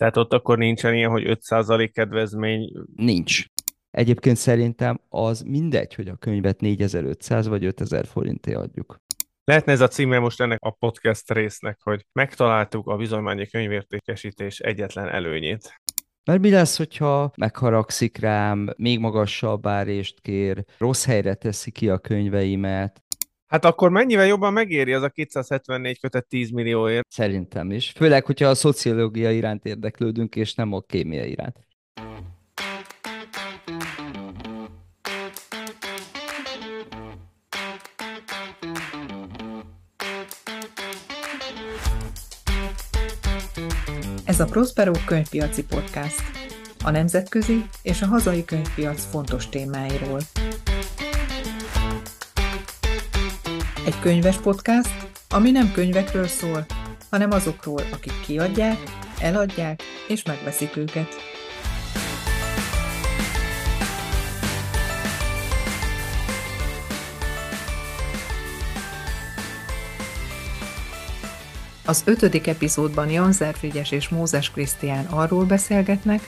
Tehát ott akkor nincsen ilyen, hogy 5% kedvezmény. Nincs. Egyébként szerintem az mindegy, hogy a könyvet 4500 vagy 5000 forintért adjuk. Lehetne ez a címe most ennek a podcast résznek, hogy megtaláltuk a bizonymányi könyvértékesítés egyetlen előnyét. Mert mi lesz, hogyha megharagszik rám, még magasabb árést kér, rossz helyre teszi ki a könyveimet? Hát akkor mennyivel jobban megéri az a 274 kötet 10 millióért? Szerintem is. Főleg, hogyha a szociológia iránt érdeklődünk, és nem a kémia iránt. Ez a Prospero könyvpiaci podcast. A nemzetközi és a hazai könyvpiac fontos témáiról. Egy könyves podcast, ami nem könyvekről szól, hanem azokról, akik kiadják, eladják és megveszik őket. Az ötödik epizódban Jan Zerfrigyes és Mózes Krisztián arról beszélgetnek,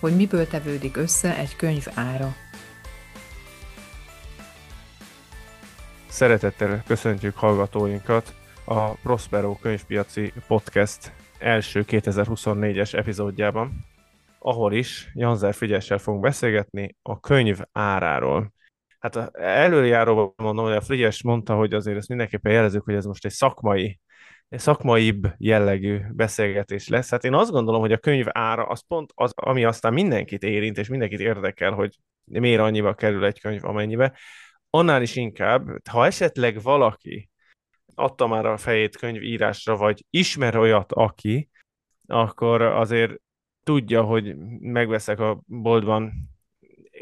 hogy miből tevődik össze egy könyv ára. Szeretettel köszöntjük hallgatóinkat a Prospero könyvpiaci podcast első 2024-es epizódjában, ahol is Janzer Frigyessel fogunk beszélgetni a könyv áráról. Hát előjáróban mondom, hogy a Frigyes mondta, hogy azért ezt mindenképpen jelezzük, hogy ez most egy szakmai szakmaibb jellegű beszélgetés lesz. Hát én azt gondolom, hogy a könyv ára az pont az, ami aztán mindenkit érint, és mindenkit érdekel, hogy miért annyiba kerül egy könyv, amennyibe. Annál is inkább, ha esetleg valaki adta már a fejét könyvírásra, vagy ismer olyat, aki, akkor azért tudja, hogy megveszek a boltban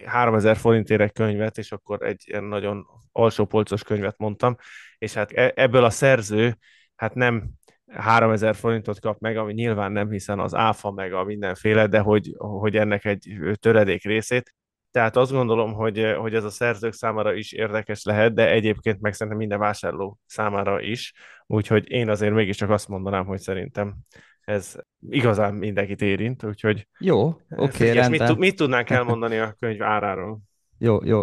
3000 forintért egy könyvet, és akkor egy nagyon alsó polcos könyvet mondtam, és hát e-, ebből a szerző hát nem 3000 forintot kap meg, ami nyilván nem, hiszen az áfa meg a mindenféle, de hogy, hogy ennek egy töredék részét. Tehát azt gondolom, hogy, hogy ez a szerzők számára is érdekes lehet, de egyébként meg szerintem minden vásárló számára is. Úgyhogy én azért mégiscsak azt mondanám, hogy szerintem ez igazán mindenkit érint, úgyhogy... Jó, oké, okay, rendben. Mit, mit tudnánk elmondani a könyv áráról? Jó, jó,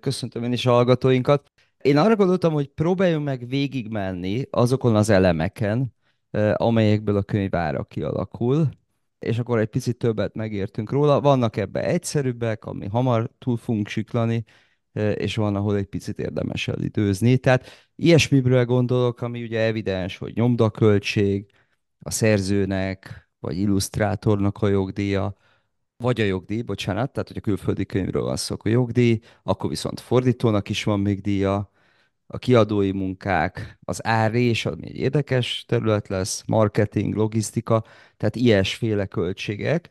köszöntöm én is a hallgatóinkat. Én arra gondoltam, hogy próbáljunk meg végigmenni azokon az elemeken, amelyekből a könyv ára kialakul, és akkor egy picit többet megértünk róla. Vannak ebbe egyszerűbbek, ami hamar túl fogunk siklani, és van, ahol egy picit érdemes elidőzni. Tehát ilyesmiből gondolok, ami ugye evidens, hogy nyomdaköltség, a szerzőnek, vagy illusztrátornak a jogdíja, vagy a jogdíj, bocsánat, tehát hogy a külföldi könyvről van szó, a jogdíj, akkor viszont fordítónak is van még díja, a kiadói munkák, az árés, ami egy érdekes terület lesz, marketing, logisztika, tehát ilyesféle költségek.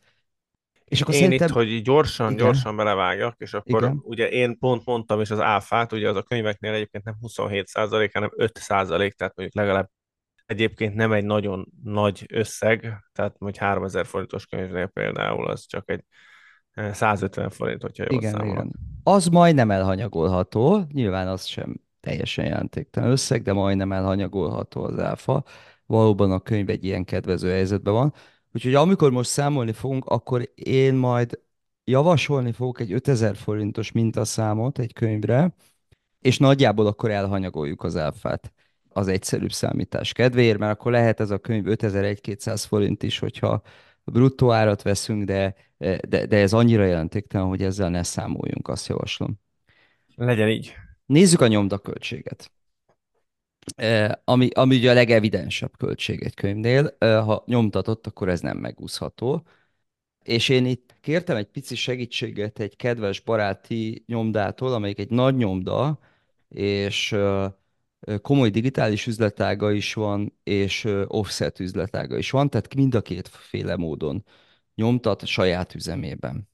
És akkor én szerintem... itt, hogy gyorsan, Igen. gyorsan belevágjak, és akkor Igen. ugye én pont mondtam is az áfát, ugye az a könyveknél egyébként nem 27 százalék, hanem 5 százalék, tehát mondjuk legalább egyébként nem egy nagyon nagy összeg, tehát mondjuk 3000 forintos könyvnél például az csak egy 150 eh, forint, hogyha jól igen, számolok. Igen. Az majdnem elhanyagolható, nyilván az sem teljesen jelentéktelen összeg, de majdnem elhanyagolható az áfa. Valóban a könyv egy ilyen kedvező helyzetben van. Úgyhogy amikor most számolni fogunk, akkor én majd javasolni fogok egy 5000 forintos mintaszámot egy könyvre, és nagyjából akkor elhanyagoljuk az áfát az egyszerűbb számítás kedvéért, mert akkor lehet ez a könyv 5100 forint is, hogyha bruttó árat veszünk, de, de, de ez annyira jelentéktelen, hogy ezzel ne számoljunk, azt javaslom. Legyen így. Nézzük a nyomdaköltséget. Ami, ami ugye a legevidensebb költség egy könyvnél. Ha nyomtatott, akkor ez nem megúszható. És én itt kértem egy pici segítséget egy kedves baráti nyomdától, amelyik egy nagy nyomda, és komoly digitális üzletága is van, és offset üzletága is van, tehát mind a kétféle módon nyomtat saját üzemében.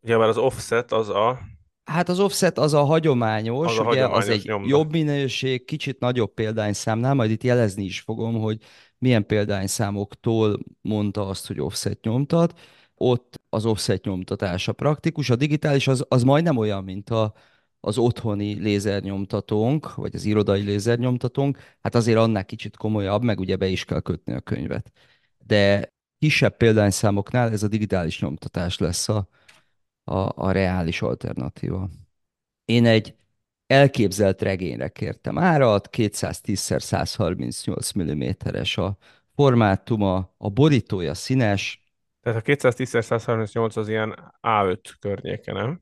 Ugye már az offset az a Hát az offset az a hagyományos, az, a ugye, hagyományos az egy nyomda. jobb minőség, kicsit nagyobb példányszámnál, majd itt jelezni is fogom, hogy milyen példányszámoktól mondta azt, hogy offset nyomtat. Ott az offset nyomtatása praktikus, a digitális az, az majdnem olyan, mint a, az otthoni lézernyomtatónk, vagy az irodai lézernyomtatónk, hát azért annál kicsit komolyabb, meg ugye be is kell kötni a könyvet. De kisebb példányszámoknál ez a digitális nyomtatás lesz a, a, a reális alternatíva. Én egy elképzelt regényre kértem árat, 210x138 mm-es a formátuma, a borítója színes. Tehát a 210x138 az ilyen A5 környéke, nem?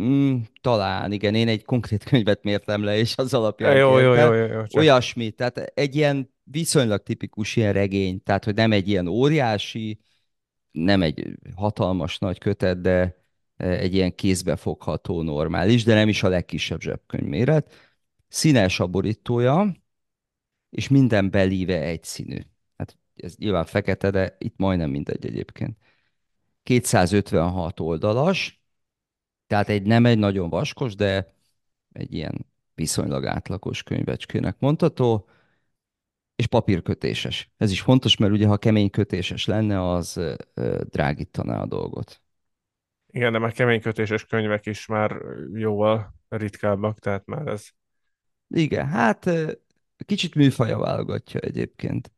Mm, talán, igen, én egy konkrét könyvet mértem le, és az alapján jó, jó, jó, jó, jó, csak- Olyasmi, tehát egy ilyen viszonylag tipikus ilyen regény, tehát hogy nem egy ilyen óriási, nem egy hatalmas nagy kötet, de egy ilyen kézbefogható normális, de nem is a legkisebb zsebkönyv méret. Színes a borítója, és minden belíve egyszínű. Hát ez nyilván fekete, de itt majdnem mindegy egyébként. 256 oldalas, tehát egy nem egy nagyon vaskos, de egy ilyen viszonylag átlagos könyvecskének mondható, és papírkötéses. Ez is fontos, mert ugye ha kemény kötéses lenne, az drágítaná a dolgot. Igen, de már keménykötéses könyvek is már jóval ritkábbak, tehát már ez Igen, hát kicsit műfaja válogatja egyébként,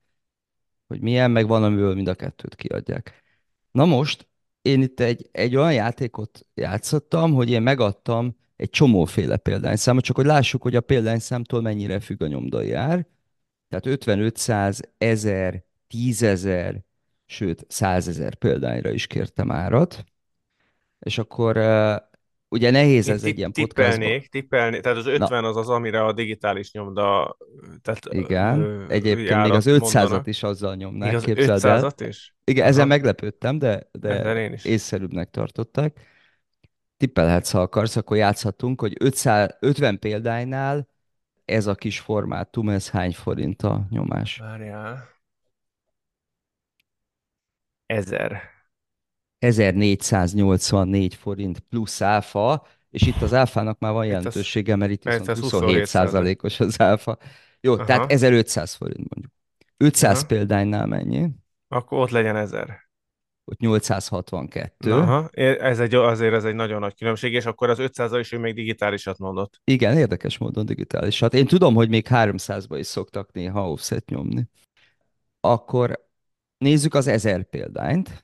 hogy milyen, meg van, amiből mind a kettőt kiadják. Na most, én itt egy, egy olyan játékot játszottam, hogy én megadtam egy csomóféle példányszámot, csak hogy lássuk, hogy a példányszámtól mennyire függ a nyomdai ár. Tehát 5500, 1000, 10.000, sőt 100 ezer példányra is kértem árat. És akkor ugye nehéz ez egy ilyen podcastban. tippelnék, tippelnék, tehát az 50 az az, amire a digitális nyomda, tehát Igen, ö, egyébként még az 500-at mondanak. is azzal nyomnák, Igaz, képzeld el. 500-at is? Igen, ezen meglepődtem, de, de Ezen én is. észszerűbbnek tartották. Tippelhetsz, ha akarsz, akkor játszhatunk, hogy 500, 50 példánynál ez a kis formátum, ez hány forint a nyomás? Várjál. Ezer. 1484 forint plusz áfa, és itt az áfának már van jelentősége, mert itt viszont ez 27 százalékos az áfa. Jó, Aha. tehát 1500 forint mondjuk. 500 Aha. példánynál mennyi? Akkor ott legyen ezer. Ott 862. Aha. Ez egy, azért ez egy nagyon nagy különbség, és akkor az 500 is ő még digitálisat mondott. Igen, érdekes módon digitális. Hát én tudom, hogy még 300-ba is szoktak néha offset nyomni. Akkor nézzük az 1000 példányt.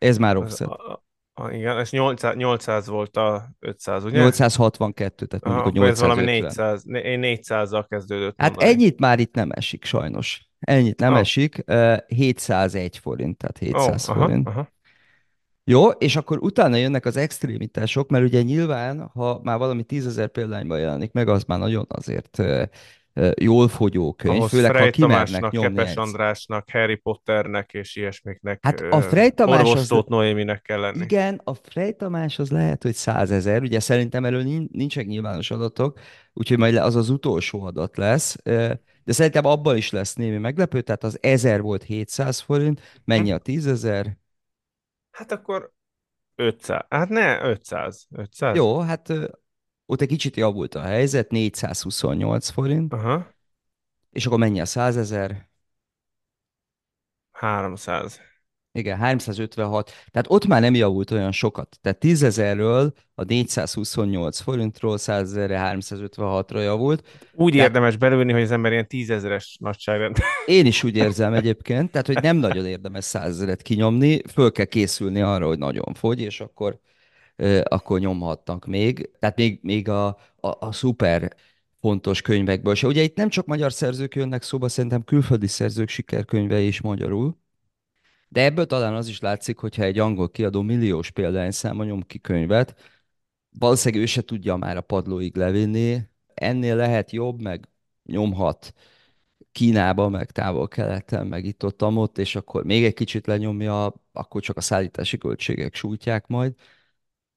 Ez már offset. a, a, a, igen, ez 800, 800 volt a 500, ugye? 862, tehát Aha, mondjuk, hogy ez valami 850. 400, né- én 400-zal kezdődött Hát mondani. ennyit már itt nem esik sajnos. Ennyit nem Ó. esik. Ö, 701 forint, tehát Ó, 700 aha, forint. aha. Jó, és akkor utána jönnek az extrémitások, mert ugye nyilván, ha már valami 10.000 példányban jelenik meg, az már nagyon azért jól fogyó könyv, Ahhoz főleg ha Frey kimernek Tamásnak, nyomni Kepes. Andrásnak, Harry Potternek és ilyesmiknek, Hát a Frey Tamás az- Noéminek kell lenni. Igen, a Frey Tamás az lehet, hogy 100 ezer, ugye szerintem erről nin- nincsenek nyilvános adatok, úgyhogy majd az az utolsó adat lesz, de szerintem abban is lesz némi meglepő, tehát az 1000 volt 700 forint, mennyi a 10 ezer? Hát akkor 500. Hát ne, 500. 500? Jó, hát ott egy kicsit javult a helyzet, 428 forint, Aha. és akkor mennyi a 100 ezer? 300. Igen, 356. Tehát ott már nem javult olyan sokat. Tehát 10 ezerről a 428 forintról 100 ezerre 356-ra javult. Úgy Tehát- érdemes belőni, hogy az ember ilyen tízezeres nagyságrend. Én is úgy érzem egyébként, tehát hogy nem nagyon érdemes 100 ezeret kinyomni, föl kell készülni arra, hogy nagyon fogy, és akkor, akkor nyomhatnak még. Tehát még, még a, a, a szuper fontos könyvekből se. Ugye itt nem csak magyar szerzők jönnek szóba, szerintem külföldi szerzők sikerkönyvei is magyarul. De ebből talán az is látszik, hogyha egy angol kiadó milliós példányszáma nyom ki könyvet, valószínűleg ő se tudja már a padlóig levinni. Ennél lehet jobb, meg nyomhat Kínába, meg távol-keleten, meg itt ott, ott, és akkor még egy kicsit lenyomja, akkor csak a szállítási költségek sújtják majd.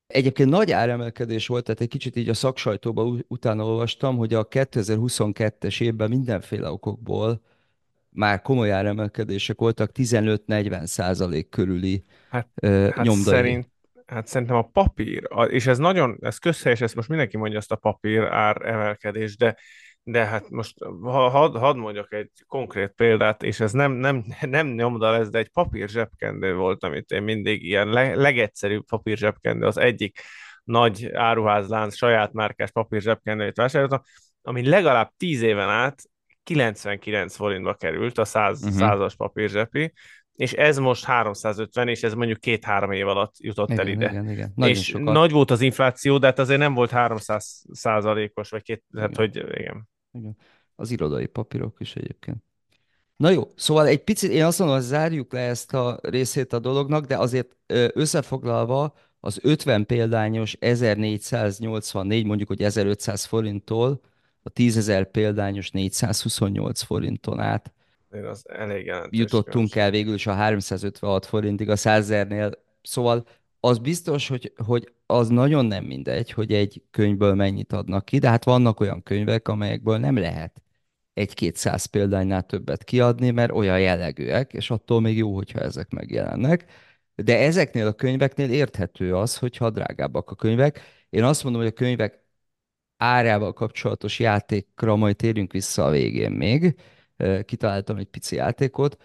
Egyébként nagy áremelkedés volt, tehát egy kicsit így a szaksajtóba u- utána olvastam, hogy a 2022-es évben mindenféle okokból már komoly áremelkedések voltak, 15-40 százalék körüli Hát- ö, Hát, nyomdai. szerint, hát szerintem a papír, és ez nagyon, ez közhelyes, ezt most mindenki mondja ezt a papír ár emelkedés, de, de hát most ha, hadd had mondjak egy konkrét példát, és ez nem, nem, nem nyomda lesz, de egy papír zsebkendő volt, amit én mindig ilyen le, legegyszerűbb papír zsebkendő, az egyik nagy áruházlánc saját márkás papír zsebkendőjét vásároltam, ami legalább 10 éven át 99 forintba került, a 100, Mhm. százas papír zsepi, és ez most 350, és ez mondjuk két-három év alatt jutott igen, el ide. Igen, igen. Nagyon és sokat. nagy volt az infláció, de hát azért nem volt 300 százalékos, vagy két, hát Igen. hogy igen. Igen. Az irodai papírok is egyébként. Na jó, szóval egy picit én azt mondom, hogy zárjuk le ezt a részét a dolognak, de azért összefoglalva az 50 példányos 1484, mondjuk, hogy 1500 forinttól a 10.000 példányos 428 forinton át Azért az elég jelentős jutottunk különbség. el végül is a 356 forintig a 100 ezernél. Szóval az biztos, hogy, hogy az nagyon nem mindegy, hogy egy könyvből mennyit adnak ki, de hát vannak olyan könyvek, amelyekből nem lehet egy-kétszáz példánynál többet kiadni, mert olyan jellegűek, és attól még jó, hogyha ezek megjelennek. De ezeknél a könyveknél érthető az, hogyha drágábbak a könyvek. Én azt mondom, hogy a könyvek árával kapcsolatos játékra majd térjünk vissza a végén még. Kitaláltam egy pici játékot,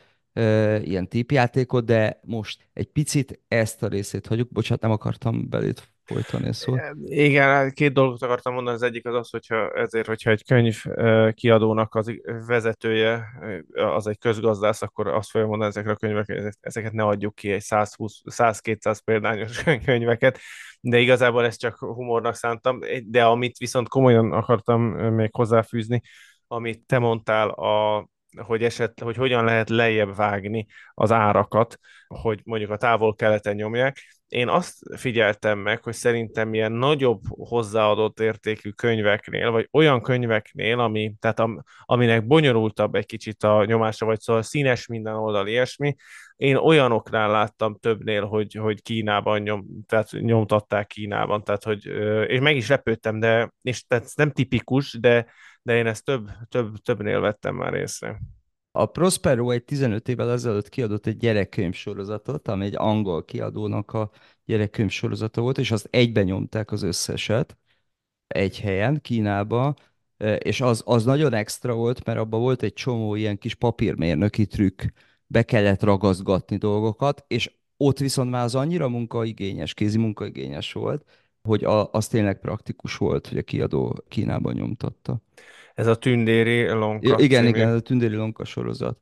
ilyen típjátékot, de most egy picit ezt a részét hagyjuk. Bocsánat, nem akartam belét folytani a szót. Igen, hát két dolgot akartam mondani. Az egyik az az, hogyha ezért, hogyha egy könyv kiadónak az vezetője az egy közgazdász, akkor azt fogja mondani ezekre a könyvekre, ezeket ne adjuk ki egy 120, 100-200 példányos könyveket, de igazából ezt csak humornak szántam. De amit viszont komolyan akartam még hozzáfűzni, amit te mondtál, a, hogy, eset, hogy hogyan lehet lejjebb vágni az árakat, hogy mondjuk a távol-keleten nyomják, én azt figyeltem meg, hogy szerintem ilyen nagyobb hozzáadott értékű könyveknél, vagy olyan könyveknél, ami, tehát am, aminek bonyolultabb egy kicsit a nyomása, vagy szóval színes minden oldal ilyesmi, én olyanoknál láttam többnél, hogy, hogy Kínában nyom, tehát nyomtatták Kínában, tehát hogy, és meg is lepődtem, de, és tehát nem tipikus, de, de én ezt több, több, többnél vettem már észre. A Prospero egy 15 évvel ezelőtt kiadott egy gyerekkönyv sorozatot, ami egy angol kiadónak a gyerekkönyv sorozata volt, és azt egyben nyomták az összeset egy helyen, Kínába, e, és az, az nagyon extra volt, mert abban volt egy csomó ilyen kis papírmérnöki trükk, be kellett ragaszgatni dolgokat, és ott viszont már az annyira munkaigényes, kézi munkaigényes volt, hogy a, az tényleg praktikus volt, hogy a kiadó Kínában nyomtatta. Ez a Tündéri Lonka I- igen, című. igen, a Tündéri Lonka sorozat.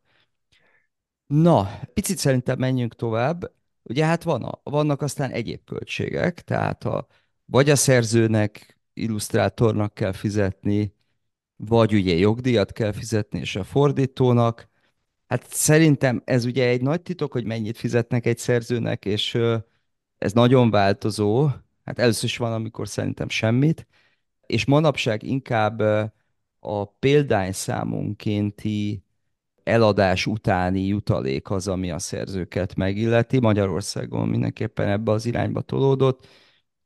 Na, picit szerintem menjünk tovább. Ugye hát van a, vannak aztán egyéb költségek, tehát a, vagy a szerzőnek, illusztrátornak kell fizetni, vagy ugye jogdíjat kell fizetni, és a fordítónak. Hát szerintem ez ugye egy nagy titok, hogy mennyit fizetnek egy szerzőnek, és ez nagyon változó. Hát először is van, amikor szerintem semmit, és manapság inkább a példányszámonkénti eladás utáni jutalék az, ami a szerzőket megilleti. Magyarországon mindenképpen ebbe az irányba tolódott.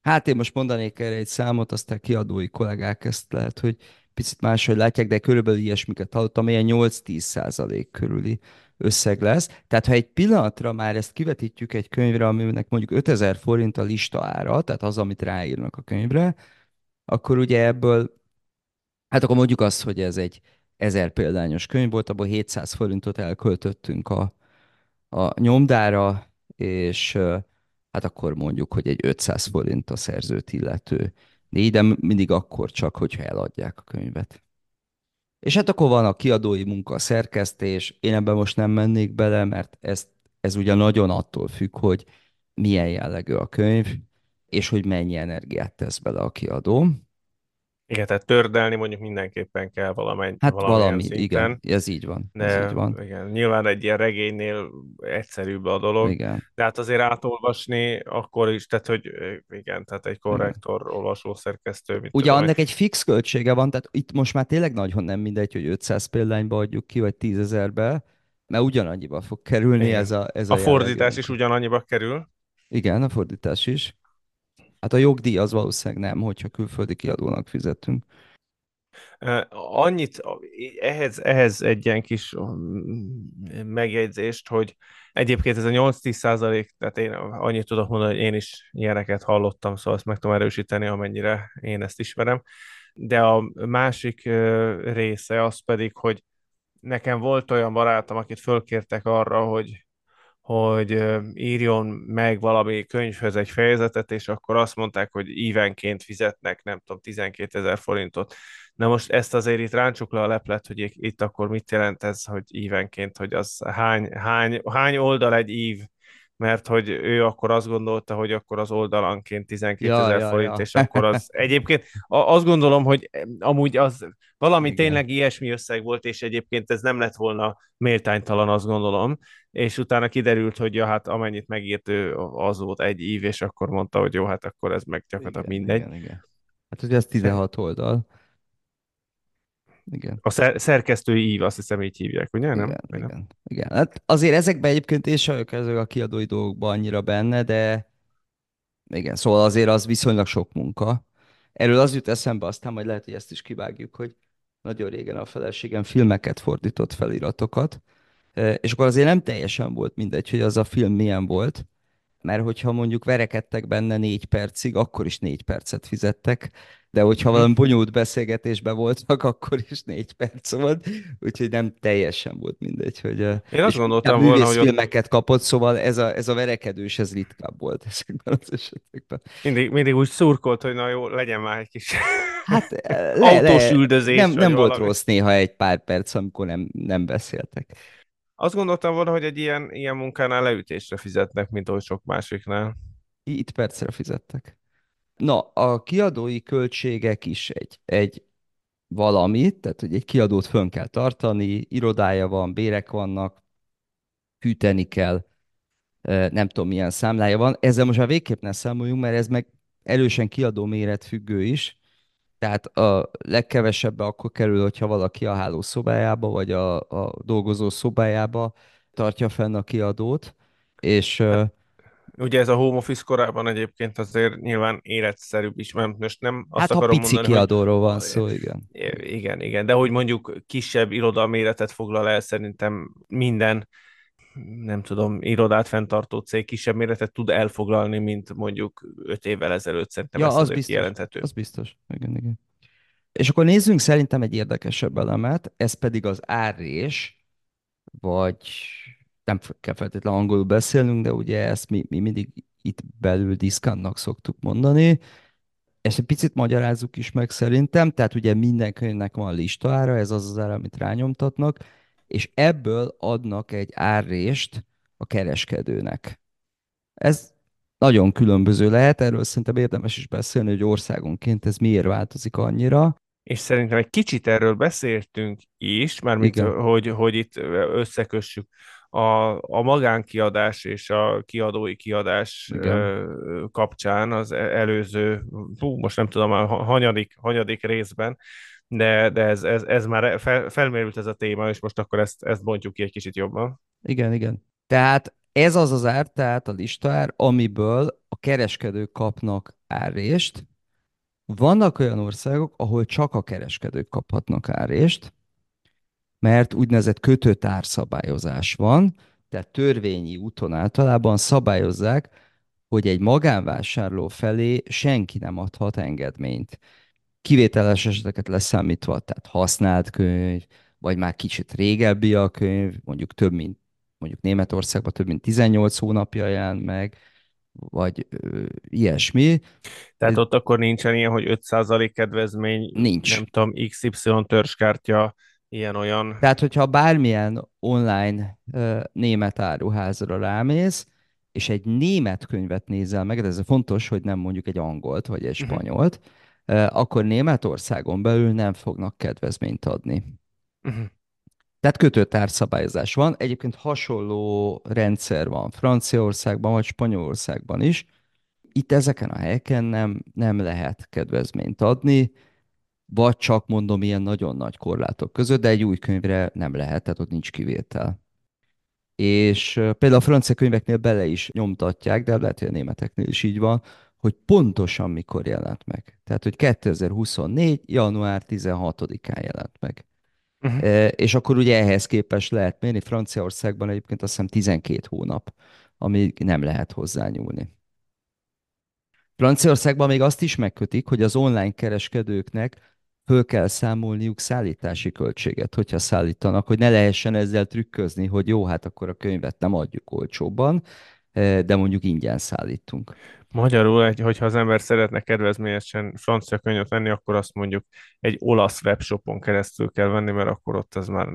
Hát én most mondanék erre egy számot, aztán kiadói kollégák ezt lehet, hogy picit máshogy látják, de körülbelül ilyesmiket hallottam, ilyen 8-10 százalék körüli összeg lesz. Tehát ha egy pillanatra már ezt kivetítjük egy könyvre, aminek mondjuk 5000 forint a lista ára, tehát az, amit ráírnak a könyvre, akkor ugye ebből Hát akkor mondjuk azt, hogy ez egy ezer példányos könyv volt, abból 700 forintot elköltöttünk a, a nyomdára, és hát akkor mondjuk, hogy egy 500 forint a szerzőt illető díj, de mindig akkor csak, hogyha eladják a könyvet. És hát akkor van a kiadói munka, a szerkesztés, én ebben most nem mennék bele, mert ez, ez ugye nagyon attól függ, hogy milyen jellegű a könyv, és hogy mennyi energiát tesz bele a kiadó. Igen, tehát tördelni mondjuk mindenképpen kell valamennyi, Hát valami, szinten. igen, ez így van, ez De így van. igen, nyilván egy ilyen regénynél egyszerűbb a dolog, Igen. de hát azért átolvasni akkor is, tehát hogy igen, tehát egy korrektor, olvasó, szerkesztő, mit Ugye tudom annak egy fix költsége van, tehát itt most már tényleg nagyon nem mindegy, hogy 500 példányba adjuk ki, vagy 10 ezerbe, mert ugyanannyiba fog kerülni Igen. ez a, ez a A fordítás jellegű is ugyanannyiba kerül. Igen, a fordítás is. Hát a jogdíj az valószínűleg nem, hogyha külföldi kiadónak fizetünk. Annyit, ehhez, ehhez egy ilyen kis megjegyzést, hogy egyébként ez a 8-10 százalék, tehát én annyit tudok mondani, hogy én is ilyeneket hallottam, szóval ezt meg tudom erősíteni, amennyire én ezt ismerem. De a másik része az pedig, hogy nekem volt olyan barátom, akit fölkértek arra, hogy hogy írjon meg valami könyvhöz egy fejezetet, és akkor azt mondták, hogy évenként fizetnek, nem tudom, 12 ezer forintot. Na most ezt azért itt ráncsuk le a leplet, hogy itt akkor mit jelent ez, hogy évenként, hogy az hány, hány, hány oldal egy ív, mert hogy ő akkor azt gondolta, hogy akkor az oldalanként 12 Ja, ezer ja, forint, ja. és akkor az egyébként azt gondolom, hogy amúgy az valami Igen. tényleg ilyesmi összeg volt, és egyébként ez nem lett volna méltánytalan, azt gondolom, és utána kiderült, hogy ja, hát amennyit megírt ő, az volt egy ív, és akkor mondta, hogy jó, hát akkor ez meg gyakorlatilag Igen, mindegy. igen, igen. Hát ugye ez 16 oldal. Igen. A szer- szerkesztői ív, azt hiszem így hívják, ugye? Nem? Igen, nem? igen, igen. Hát azért ezekben egyébként én sem vagyok a kiadói dolgokban annyira benne, de igen, szóval azért az viszonylag sok munka. Erről az jut eszembe, aztán majd lehet, hogy ezt is kivágjuk, hogy nagyon régen a feleségem filmeket fordított feliratokat, és akkor azért nem teljesen volt mindegy, hogy az a film milyen volt, mert hogyha mondjuk verekedtek benne négy percig, akkor is négy percet fizettek, de hogyha valami bonyolult beszélgetésben voltak, akkor is négy perc volt, úgyhogy nem teljesen volt mindegy, hogy... Én azt gondoltam volna, hogy ott művészfilmeket kapott, szóval ez a, ez a verekedős, ez ritkább volt ezekben az esetekben. mindig, mindig úgy szurkolt, hogy na jó, legyen már egy kis Hát le, autós üldözés, nem, nem volt valami. rossz néha egy pár perc, amikor nem, nem beszéltek. Azt gondoltam volna, hogy egy ilyen, ilyen munkánál leütésre fizetnek, mint oly sok másiknál. Itt percre fizettek. Na, a kiadói költségek is egy, egy valamit, tehát hogy egy kiadót fönn kell tartani, irodája van, bérek vannak, hűteni kell, nem tudom milyen számlája van. Ezzel most már végképp ne számoljunk, mert ez meg erősen kiadó méret függő is. Tehát a legkevesebbe akkor kerül, hogyha valaki a hálószobájába, vagy a, a dolgozó szobájába tartja fenn a kiadót, és ö, Ugye ez a home office korában egyébként azért nyilván életszerűbb is, mert most nem azt hát akarom pici mondani, hogy kiadóról van szó, igen. igen, igen, de hogy mondjuk kisebb irodaméretet foglal el, szerintem minden, nem tudom, irodát fenntartó cég kisebb méretet tud elfoglalni, mint mondjuk öt évvel ezelőtt. Szerintem Ja, ez az biztos. kijelenthető. Az biztos. Igen, igen. És akkor nézzünk szerintem egy érdekesebb elemet, ez pedig az árrés, vagy nem kell feltétlenül angolul beszélnünk, de ugye ezt mi, mi mindig itt belül diszkantnak szoktuk mondani. Ezt egy picit magyarázzuk is meg szerintem, tehát ugye minden könyvnek van listára, ez az az ár, amit rányomtatnak, és ebből adnak egy árrést a kereskedőnek. Ez nagyon különböző lehet, erről szerintem érdemes is beszélni, hogy országonként ez miért változik annyira. És szerintem egy kicsit erről beszéltünk is, mármint, Igen. hogy, hogy itt összekössük a, a magánkiadás és a kiadói kiadás Igen. kapcsán az e- előző, hú, most nem tudom, a hanyadik, hanyadik részben, de, de ez, ez, ez már fel, felmerült ez a téma, és most akkor ezt, ezt bontjuk ki egy kicsit jobban. Igen, igen. Tehát ez az az ár, tehát a listár, amiből a kereskedők kapnak árrést. Vannak olyan országok, ahol csak a kereskedők kaphatnak árrést, mert úgynevezett kötött árszabályozás van, tehát törvényi úton általában szabályozzák, hogy egy magánvásárló felé senki nem adhat engedményt. Kivételes eseteket leszámítva, tehát használt könyv, vagy már kicsit régebbi a könyv, mondjuk több mint, mondjuk Németországban több mint 18 hónapja jelent meg, vagy ö, ilyesmi. Tehát ott akkor nincsen ilyen, hogy 5% kedvezmény, Nincs. nem tudom, XY törzskártya, ilyen-olyan. Tehát, hogyha bármilyen online ö, német áruházra rámész, és egy német könyvet nézel meg, de ez fontos, hogy nem mondjuk egy angolt vagy egy Mhm. spanyolt, ö, akkor Németországon belül nem fognak kedvezményt adni. Uh-huh. Tehát kötött árszabályozás van. Egyébként hasonló rendszer van Franciaországban vagy Spanyolországban is. Itt ezeken a helyeken nem, nem lehet kedvezményt adni, vagy csak mondom ilyen nagyon nagy korlátok között, de egy új könyvre nem lehet, tehát ott nincs kivétel. És például a francia könyveknél bele is nyomtatják, de lehet, hogy a németeknél is így van, hogy pontosan mikor jelent meg. Tehát, hogy 2024. január 16-án jelent meg. Uh-huh. E, És akkor ugye ehhez képest lehet mérni. Franciaországban egyébként azt hiszem 12 hónap, amíg nem lehet hozzányúlni. Franciaországban még azt is megkötik, hogy az online kereskedőknek föl kell számolniuk szállítási költséget, hogyha szállítanak, hogy ne lehessen ezzel trükközni, hogy jó, hát akkor a könyvet nem adjuk olcsóbban, de mondjuk ingyen szállítunk. Magyarul, egy, hogyha az ember szeretne kedvezményesen francia könyvet venni, akkor azt mondjuk egy olasz webshopon keresztül kell venni, mert akkor ott az már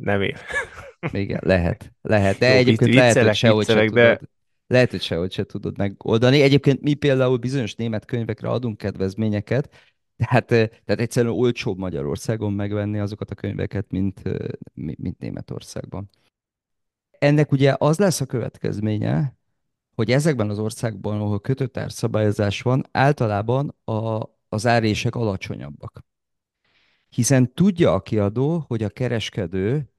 nem ér. Igen, lehet. Lehet, de Jó, egyébként lehet, hogy sehogy se de... tudod. Lehet, hogy sehogy se tudod megoldani. Egyébként mi például bizonyos német könyvekre adunk kedvezményeket, tehát, tehát egyszerűen olcsóbb Magyarországon megvenni azokat a könyveket, mint, mint Németországban. Ennek ugye az lesz a következménye, hogy ezekben az országban, ahol kötött árszabályozás van, általában a, az árések alacsonyabbak. Hiszen tudja a kiadó, hogy a kereskedő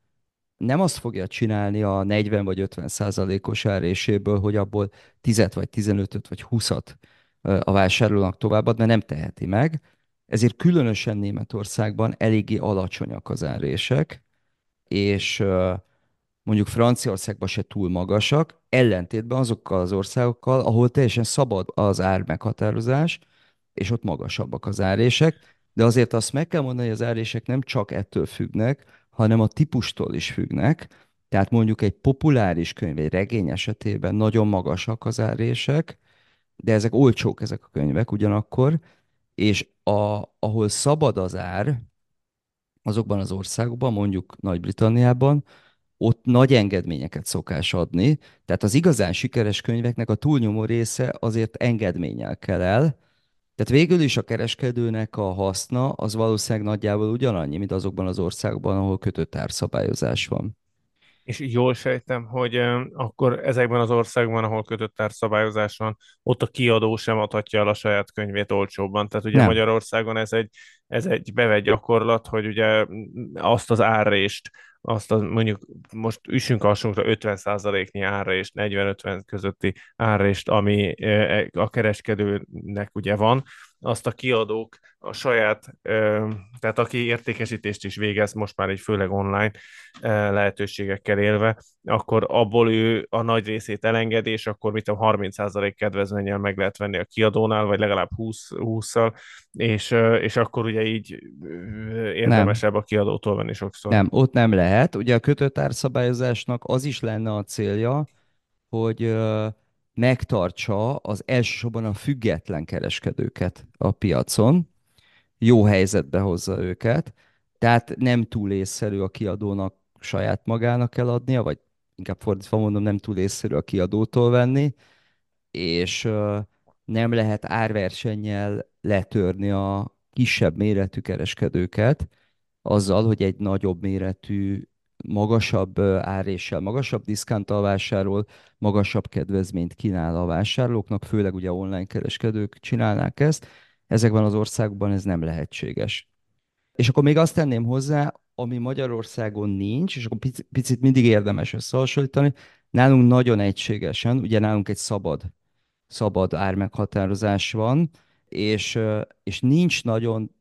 nem azt fogja csinálni a 40 vagy 50 százalékos áréséből, hogy abból 10 vagy 15 vagy 20-at a vásárlónak továbbad, mert nem teheti meg. Ezért különösen Németországban eléggé alacsonyak az árések, és mondjuk Franciaországban se túl magasak, ellentétben azokkal az országokkal, ahol teljesen szabad az ár meghatározás, és ott magasabbak az árések, de azért azt meg kell mondani, hogy az árések nem csak ettől függnek, hanem a típustól is függnek. Tehát mondjuk egy populáris könyv, egy regény esetében nagyon magasak az árések, de ezek olcsók ezek a könyvek ugyanakkor, és a, ahol szabad az ár, azokban az országokban, mondjuk Nagy-Britanniában, ott nagy engedményeket szokás adni, tehát az igazán sikeres könyveknek a túlnyomó része azért engedménnyel kell el, tehát végül is a kereskedőnek a haszna az valószínűleg nagyjából ugyanannyi, mint azokban az országokban, ahol kötött árszabályozás van. És jól sejtem, hogy akkor ezekben az országban, ahol kötött árszabályozás van, ott a kiadó sem adhatja el a saját könyvét olcsóbban. Tehát ugye Nem. Magyarországon ez egy, ez egy bevett gyakorlat, hogy ugye azt az árrést, azt az, mondjuk most üssünk alsónkra 50%-nyi árrést, 40-50 közötti árrést, ami e, a kereskedőnek ugye van, azt a kiadók a saját, tehát aki értékesítést is végez, most már egy főleg online lehetőségekkel élve, akkor abból ő a nagy részét elengedi, és akkor mit a 30% kedvezménnyel meg lehet venni a kiadónál, vagy legalább 20, 20-szal, és, és akkor ugye így érdemesebb nem. a kiadótól venni sokszor. Nem, ott nem lehet. Ugye a kötött árszabályozásnak az is lenne a célja, hogy megtartsa az elsősorban a független kereskedőket a piacon, jó helyzetbe hozza őket, tehát nem túl észszerű a kiadónak saját magának eladnia, vagy inkább fordítva mondom, nem túl észszerű a kiadótól venni, és nem lehet árversennyel letörni a kisebb méretű kereskedőket, azzal, hogy egy nagyobb méretű magasabb áréssel, magasabb diszkánttal vásárol, magasabb kedvezményt kínál a vásárlóknak, főleg ugye online kereskedők csinálnák ezt. Ezekben az országokban ez nem lehetséges. És akkor még azt tenném hozzá, ami Magyarországon nincs, és akkor picit mindig érdemes összehasonlítani, nálunk nagyon egységesen, ugye nálunk egy szabad, szabad ármeghatározás van, és, és nincs nagyon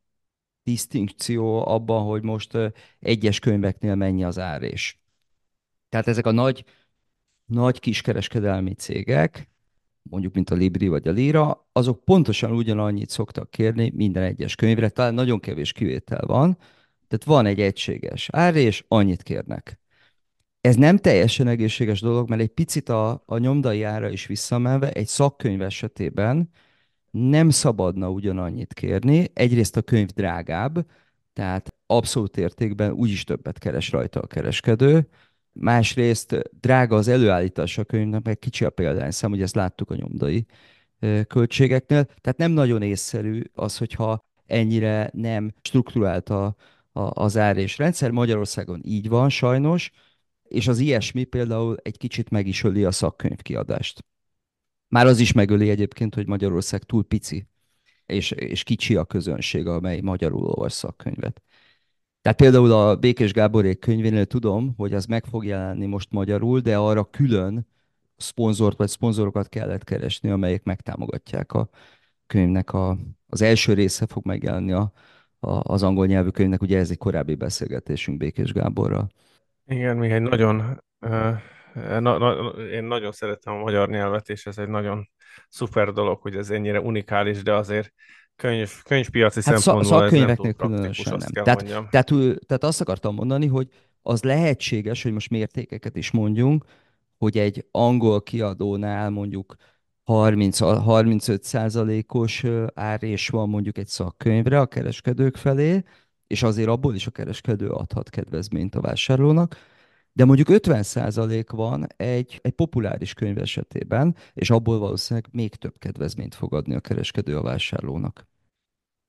disztinkció abban, hogy most egyes könyveknél mennyi az árés. Tehát ezek a nagy, nagy kiskereskedelmi cégek, mondjuk mint a Libri vagy a Lira, azok pontosan ugyanannyit szoktak kérni minden egyes könyvre, talán nagyon kevés kivétel van, tehát van egy egységes ár, és annyit kérnek. Ez nem teljesen egészséges dolog, mert egy picit a, a nyomdai ára is visszamenve, egy szakkönyv esetében nem szabadna ugyanannyit kérni. Egyrészt a könyv drágább, tehát abszolút értékben úgyis többet keres rajta a kereskedő. Másrészt drága az előállítása a könyvnek, meg kicsi a példányszám, hogy ezt láttuk a nyomdai költségeknél. Tehát nem nagyon észszerű az, hogyha ennyire nem strukturált a, a, az ár és rendszer. Magyarországon így van sajnos, és az ilyesmi például egy kicsit meg is öli a szakkönyvkiadást. Már az is megöli egyébként, hogy Magyarország túl pici, és, és kicsi a közönség, amely magyarul olvas szakkönyvet. Tehát például a Békés Gáborék könyvénél tudom, hogy az meg fog jelenni most magyarul, de arra külön szponzort vagy szponzorokat kellett keresni, amelyek megtámogatják a könyvnek. A, az első része fog megjelenni a, a, az angol nyelvű könyvnek, ugye ez egy korábbi beszélgetésünk Békés Gáborral. Igen, még egy nagyon uh Na, na, én nagyon szeretem a magyar nyelvet, és ez egy nagyon szuper dolog, hogy ez ennyire unikális, de azért könyv, könyvpiaci Hát szempontból ez nem szakkönyveknél különösen nem. Tehát, mondjam. tehát, tehát azt akartam mondani, hogy az lehetséges, hogy most mértékeket is mondjunk, hogy egy angol kiadónál mondjuk 30, 35 százalékos árés van mondjuk egy szakkönyvre a kereskedők felé, és azért abból is a kereskedő adhat kedvezményt a vásárlónak, de mondjuk 50 százalék van egy, egy populáris könyv esetében, és abból valószínűleg még több kedvezményt fog adni a kereskedő a vásárlónak.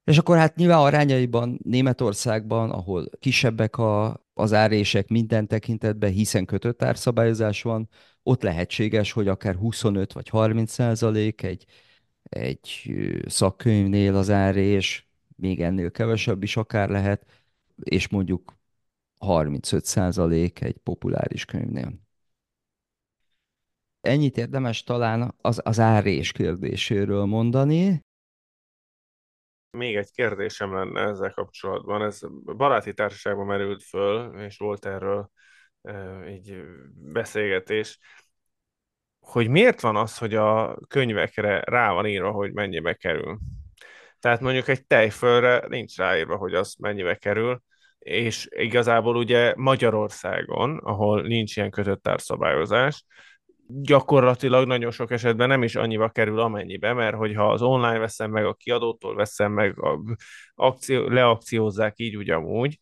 És akkor hát nyilván arányaiban Németországban, ahol kisebbek a, az árések minden tekintetben, hiszen kötött árszabályozás van, ott lehetséges, hogy akár 25 vagy 30 százalék egy, egy szakkönyvnél az árés, még ennél kevesebb is akár lehet, és mondjuk 35 százalék egy populáris könyvnél. Ennyit érdemes talán az, az árés kérdéséről mondani. Még egy kérdésem lenne ezzel kapcsolatban. Ez baráti társaságban merült föl, és volt erről egy beszélgetés, hogy miért van az, hogy a könyvekre rá van írva, hogy mennyibe kerül. Tehát mondjuk egy tejfölre nincs ráírva, hogy az mennyibe kerül, és igazából ugye Magyarországon, ahol nincs ilyen kötött árszabályozás, gyakorlatilag nagyon sok esetben nem is annyiba kerül amennyibe, mert hogyha az online veszem meg, a kiadótól veszem meg, a akció, leakciózzák így ugyanúgy,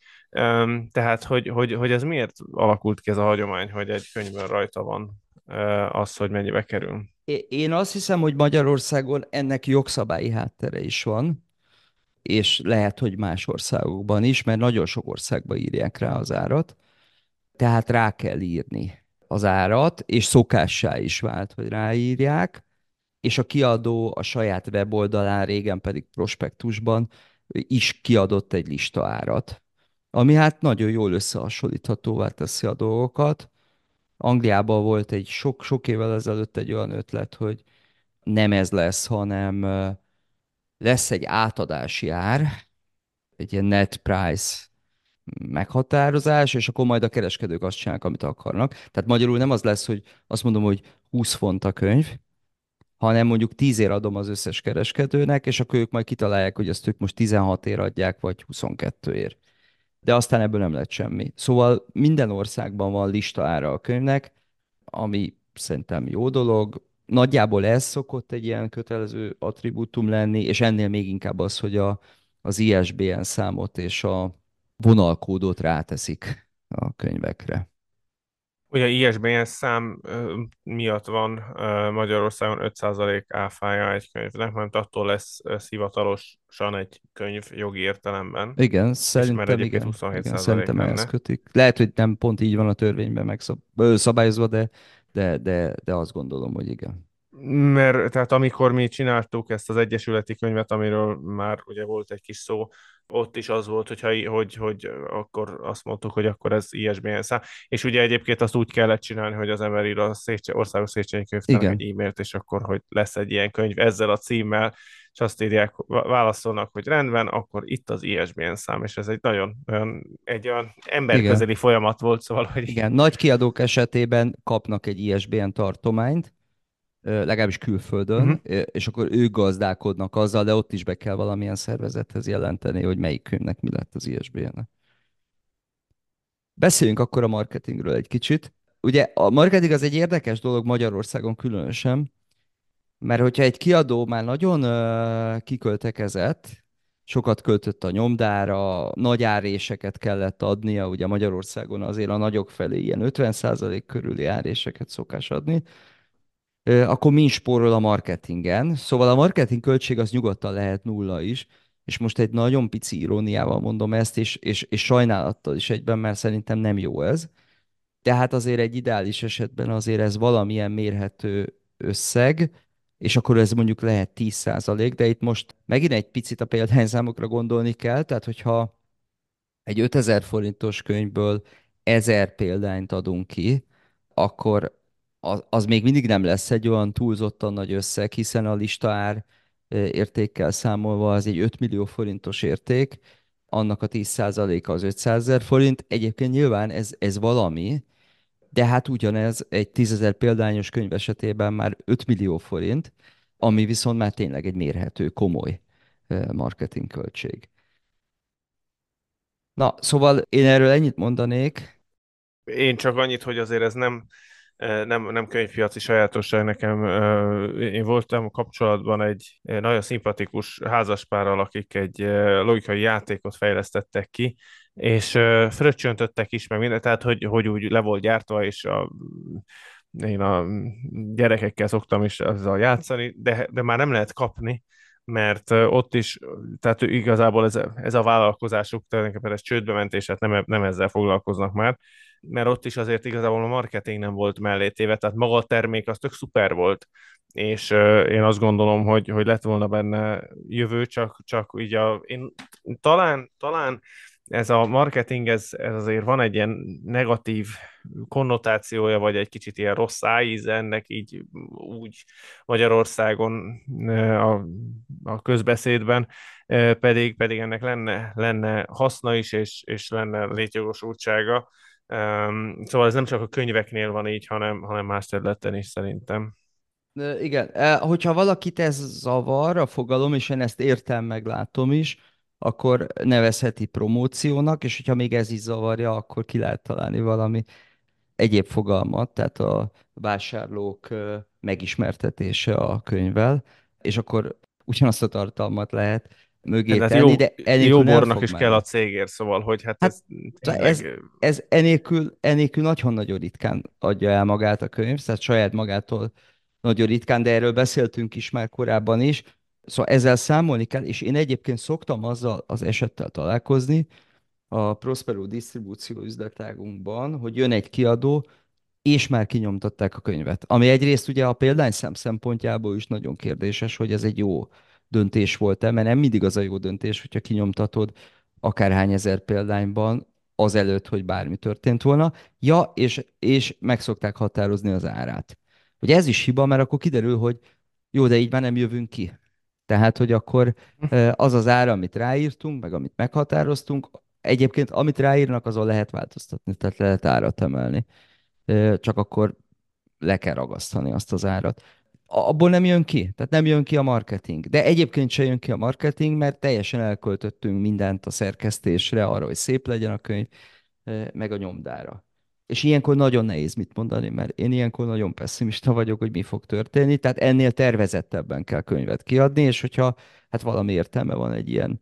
tehát hogy, hogy, hogy ez miért alakult ki ez a hagyomány, hogy egy könyvben rajta van az, hogy mennyibe kerül? Én azt hiszem, hogy Magyarországon ennek jogszabályi háttere is van, és lehet, hogy más országokban is, mert nagyon sok országban írják rá az árat, tehát rá kell írni az árat, és szokássá is vált, hogy ráírják, és a kiadó a saját weboldalán, régen pedig prospektusban is kiadott egy lista árat, ami hát nagyon jól összehasonlíthatóvá teszi a dolgokat. Angliában volt egy sok-sok évvel ezelőtt egy olyan ötlet, hogy nem ez lesz, hanem lesz egy átadási ár, egy ilyen net price meghatározás, és akkor majd a kereskedők azt csinálnak, amit akarnak. Tehát magyarul nem az lesz, hogy azt mondom, hogy 20 font a könyv, hanem mondjuk 10 ér adom az összes kereskedőnek, és akkor ők majd kitalálják, hogy azt ők most 16 ér adják, vagy 22 ér. De aztán ebből nem lett semmi. Szóval minden országban van lista ára a könyvnek, ami szerintem jó dolog. Nagyjából ez szokott egy ilyen kötelező attribútum lenni, és ennél még inkább az, hogy a, az ISBN számot és a vonalkódot ráteszik a könyvekre. Ugye ISBN szám miatt van Magyarországon 5% áfája egy könyvnek, mert attól lesz ez hivatalosan egy könyv jogi értelemben. Igen, szerintem, igen, 27 igen, szerintem ezt kötik. Lehet, hogy nem pont így van a törvényben megszabályozva, de, de, de, de azt gondolom, hogy igen. Mert tehát amikor mi csináltuk ezt az egyesületi könyvet, amiről már ugye volt egy kis szó, ott is az volt, hogyha, hogy, hogy akkor azt mondtuk, hogy akkor ez ISBN szám. És ugye egyébként azt úgy kellett csinálni, hogy az ember ír a Szécse, Országos Széchenyi Könyvtárnak egy e-mailt, és akkor, hogy lesz egy ilyen könyv ezzel a címmel, és azt írják, válaszolnak, hogy rendben, akkor itt az ISBN szám, és ez egy nagyon olyan, egy olyan emberközeli Igen. folyamat volt, szóval, hogy... Igen, nagy kiadók esetében kapnak egy ISBN tartományt, legalábbis külföldön, uh-huh. és akkor ők gazdálkodnak azzal, de ott is be kell valamilyen szervezethez jelenteni, hogy melyik könyvnek mi lett az ISBN-nek. Beszéljünk akkor a marketingről egy kicsit. Ugye a marketing az egy érdekes dolog Magyarországon különösen, mert hogyha egy kiadó már nagyon kiköltekezett, sokat költött a nyomdára, nagy áréseket kellett adnia, ugye Magyarországon azért a nagyok felé ilyen 50% körüli áréseket szokás adni, akkor mi spórol a marketingen. Szóval a marketing költség az nyugodtan lehet nulla is, és most egy nagyon pici iróniával mondom ezt, és, és, és sajnálattal is egyben, mert szerintem nem jó ez. Tehát azért egy ideális esetben azért ez valamilyen mérhető összeg, és akkor ez mondjuk lehet 10% de itt most megint egy picit a példányszámokra gondolni kell, tehát hogyha egy 5000 forintos könyvből 1000 példányt adunk ki, akkor az, az még mindig nem lesz egy olyan túlzottan nagy összeg, hiszen a listaár értékkel számolva az egy 5 millió forintos érték, annak a 10%-a az 500 ezer forint. Egyébként nyilván ez, ez valami, de hát ugyanez egy 10 ezer példányos könyv esetében már 5 millió forint, ami viszont már tényleg egy mérhető, komoly marketing költség. Na, szóval én erről ennyit mondanék. Én csak annyit, hogy azért ez nem, nem, nem könyvpiaci sajátosság nekem. Én voltam kapcsolatban egy nagyon szimpatikus házaspárral, akik egy logikai játékot fejlesztettek ki, és fröccsöntöttek is, meg minden, tehát hogy, hogy úgy le volt gyártva, és a, én a gyerekekkel szoktam is azzal játszani, de, de már nem lehet kapni, mert ott is, tehát igazából ez, ez a vállalkozásuk tulajdonképpen ez csődbe ment, és hát nem, nem ezzel foglalkoznak már, mert ott is azért igazából a marketing nem volt mellé téve, tehát maga a termék az tök szuper volt, és én azt gondolom, hogy, hogy lett volna benne jövő, csak, csak így a, én talán, talán ez a marketing, ez, ez azért van egy ilyen negatív konnotációja, vagy egy kicsit ilyen rossz áíz ennek így úgy Magyarországon a, a közbeszédben, pedig, pedig ennek lenne, lenne haszna is, és, és lenne létjogosultsága. Szóval ez nem csak a könyveknél van így, hanem, hanem más területen is szerintem. Igen, e, hogyha valakit ez zavar a fogalom, és én ezt értem, meglátom is, akkor nevezheti promóciónak, és hogyha még ez is zavarja, akkor ki lehet találni valami egyéb fogalmat, tehát a vásárlók megismertetése a könyvvel, és akkor ugyanazt a tartalmat lehet mögé hát tenni, jó, de enélkül jó bornak is menni. kell a cégért, szóval, hogy hát, hát ez, ez, ez enélkül, enélkül nagyon-nagyon ritkán adja el magát a könyv, tehát saját magától nagyon ritkán, de erről beszéltünk is már korábban is, Szóval ezzel számolni kell, és én egyébként szoktam azzal az esettel találkozni a Prospero disztribúció üzletágunkban, hogy jön egy kiadó, és már kinyomtatták a könyvet. Ami egyrészt ugye a példányszám szempontjából is nagyon kérdéses, hogy ez egy jó döntés volt-e, mert nem mindig az a jó döntés, hogyha kinyomtatod akárhány ezer példányban, azelőtt, hogy bármi történt volna. Ja, és, és meg szokták határozni az árát. Hogy ez is hiba, mert akkor kiderül, hogy jó, de így már nem jövünk ki. Tehát, hogy akkor az az ára, amit ráírtunk, meg amit meghatároztunk, egyébként amit ráírnak, azon lehet változtatni, tehát lehet árat emelni. Csak akkor le kell ragasztani azt az árat. Abból nem jön ki, tehát nem jön ki a marketing. De egyébként se jön ki a marketing, mert teljesen elköltöttünk mindent a szerkesztésre, arra, hogy szép legyen a könyv, meg a nyomdára. És ilyenkor nagyon nehéz mit mondani, mert én ilyenkor nagyon pessimista vagyok, hogy mi fog történni, tehát ennél tervezettebben kell könyvet kiadni, és hogyha hát valami értelme van egy ilyen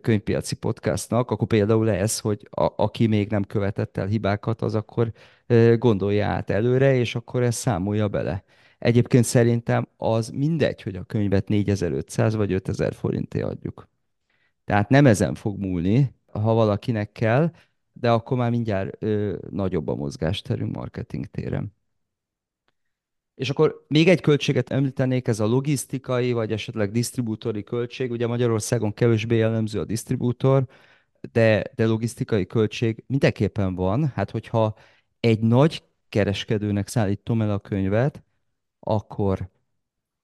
könyvpiaci podcastnak, akkor például ez, hogy a, aki még nem követett el hibákat, az akkor gondolja át előre, és akkor ezt számolja bele. Egyébként szerintem az mindegy, hogy a könyvet 4500 vagy 5000 forinté adjuk. Tehát nem ezen fog múlni, ha valakinek kell, de akkor már mindjárt ö, nagyobb a mozgásterünk marketing téren. És akkor még egy költséget említenék, ez a logisztikai, vagy esetleg disztribútori költség. Ugye Magyarországon kevésbé jellemző a disztribútor, de, de logisztikai költség mindenképpen van. Hát hogyha egy nagy kereskedőnek szállítom el a könyvet, akkor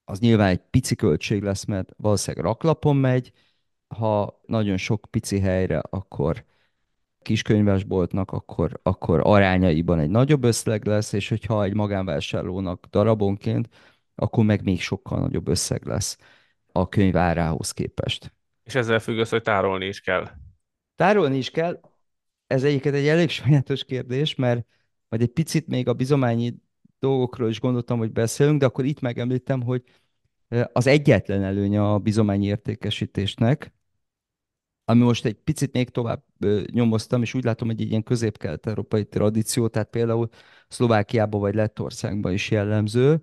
az nyilván egy pici költség lesz, mert valószínűleg raklapon megy, ha nagyon sok pici helyre, akkor kiskönyvesboltnak, akkor, akkor arányaiban egy nagyobb összeg lesz, és hogyha egy magánvásárlónak darabonként, akkor meg még sokkal nagyobb összeg lesz a könyv árához képest. És ezzel függ az, hogy tárolni is kell. Tárolni is kell. Ez egyébként egy elég sajátos kérdés, mert majd egy picit még a bizományi dolgokról is gondoltam, hogy beszélünk, de akkor itt megemlítem, hogy az egyetlen előnye a bizományi értékesítésnek, ami most egy picit még tovább nyomoztam, és úgy látom, hogy egy ilyen közép-kelet-európai tradíció, tehát például Szlovákiában vagy Lettországban is jellemző,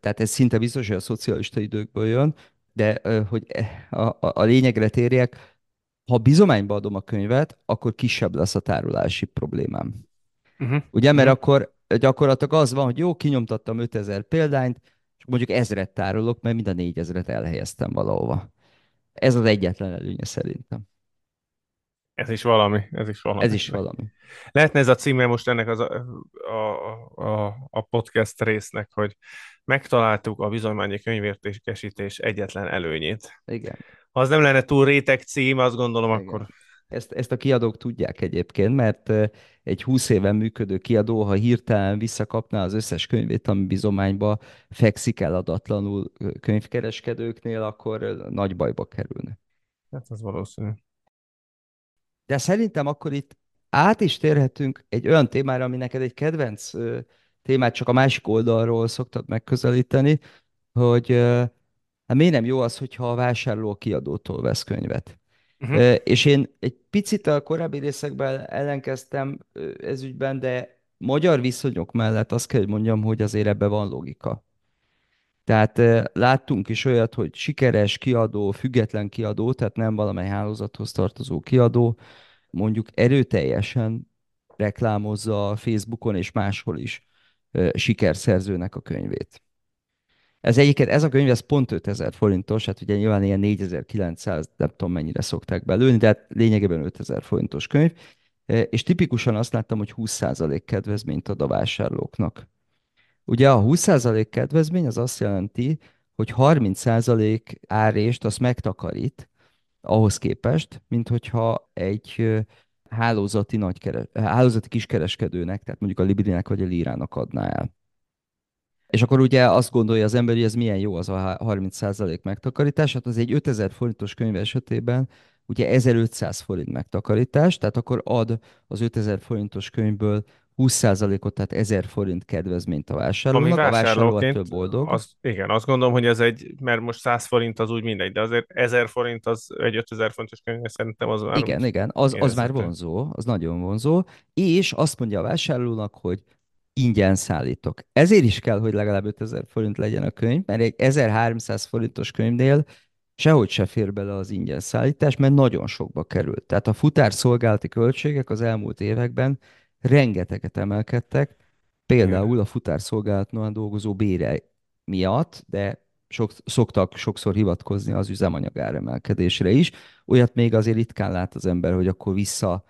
tehát ez szinte biztos, hogy a szocialista időkből jön, de hogy e, a, a, a lényegre térjek, ha bizományba adom a könyvet, akkor kisebb lesz a tárolási problémám. Uh-huh. Ugye, mert uh-huh. akkor gyakorlatilag az van, hogy jó, kinyomtattam 5000 példányt, és mondjuk ezret tárolok, mert mind a négyezret elhelyeztem valahova. Ez az egyetlen előnye szerintem. Ez is valami, ez is valami. Ez is valami. Lehetne ez a címe most ennek az a, a, a, a podcast résznek, hogy megtaláltuk a bizonymányi könyvértékesítés egyetlen előnyét. Igen. Ha az nem lenne túl réteg cím, azt gondolom, Igen. akkor Ezt, ezt a kiadók tudják egyébként, mert egy 20 éven működő kiadó, ha hirtelen visszakapná az összes könyvét, ami bizományba fekszik eladatlanul könyvkereskedőknél, akkor nagy bajba kerülne. Hát az valószínű. De szerintem akkor itt át is térhetünk egy olyan témára, ami neked egy kedvenc témát csak a másik oldalról szoktad megközelíteni, hogy hát miért nem jó az, hogyha a vásárló a kiadótól vesz könyvet. Uh-huh. És én egy picit a korábbi részekben ellenkeztem ez ügyben, de magyar viszonyok mellett azt kell, hogy mondjam, hogy azért ebben van logika. Tehát láttunk is olyat, hogy sikeres kiadó, független kiadó, tehát nem valamely hálózathoz tartozó kiadó, mondjuk erőteljesen reklámozza a Facebookon és máshol is sikerszerzőnek a könyvét. Ez egyiket, ez a könyv, ez pont 5000 forintos, hát ugye nyilván ilyen 4900, nem tudom mennyire szokták belőni, de hát lényegében 5000 forintos könyv, és tipikusan azt láttam, hogy 20% kedvezményt ad a vásárlóknak. Ugye a 20% kedvezmény az azt jelenti, hogy 30% árést azt megtakarít ahhoz képest, mint hogyha egy hálózati, nagykeres, hálózati kiskereskedőnek, tehát mondjuk a Librinek vagy a Lírának adná el. És akkor ugye azt gondolja az ember, hogy ez milyen jó az a 30% megtakarítás, hát az egy 5000 forintos könyv esetében ugye 1500 forint megtakarítás, tehát akkor ad az 5000 forintos könyvből 20%-ot, tehát 1000 forint kedvezményt a vásárlónak, a vásárló több boldog. Az, igen, azt gondolom, hogy ez egy, mert most 100 forint az úgy mindegy, de azért 1000 forint az egy 5000 forintos könyv, szerintem az már... Igen, igen, az, az már vonzó, az nagyon vonzó, és azt mondja a vásárlónak, hogy ingyen szállítok. Ezért is kell, hogy legalább 5000 forint legyen a könyv, mert egy 1300 forintos könyvnél sehogy se fér bele az ingyen szállítás, mert nagyon sokba került. Tehát a futárszolgálati költségek az elmúlt években rengeteget emelkedtek, például a futárszolgálatnál dolgozó bére miatt, de sok, szoktak sokszor hivatkozni az üzemanyag áremelkedésre is. Olyat még azért ritkán lát az ember, hogy akkor vissza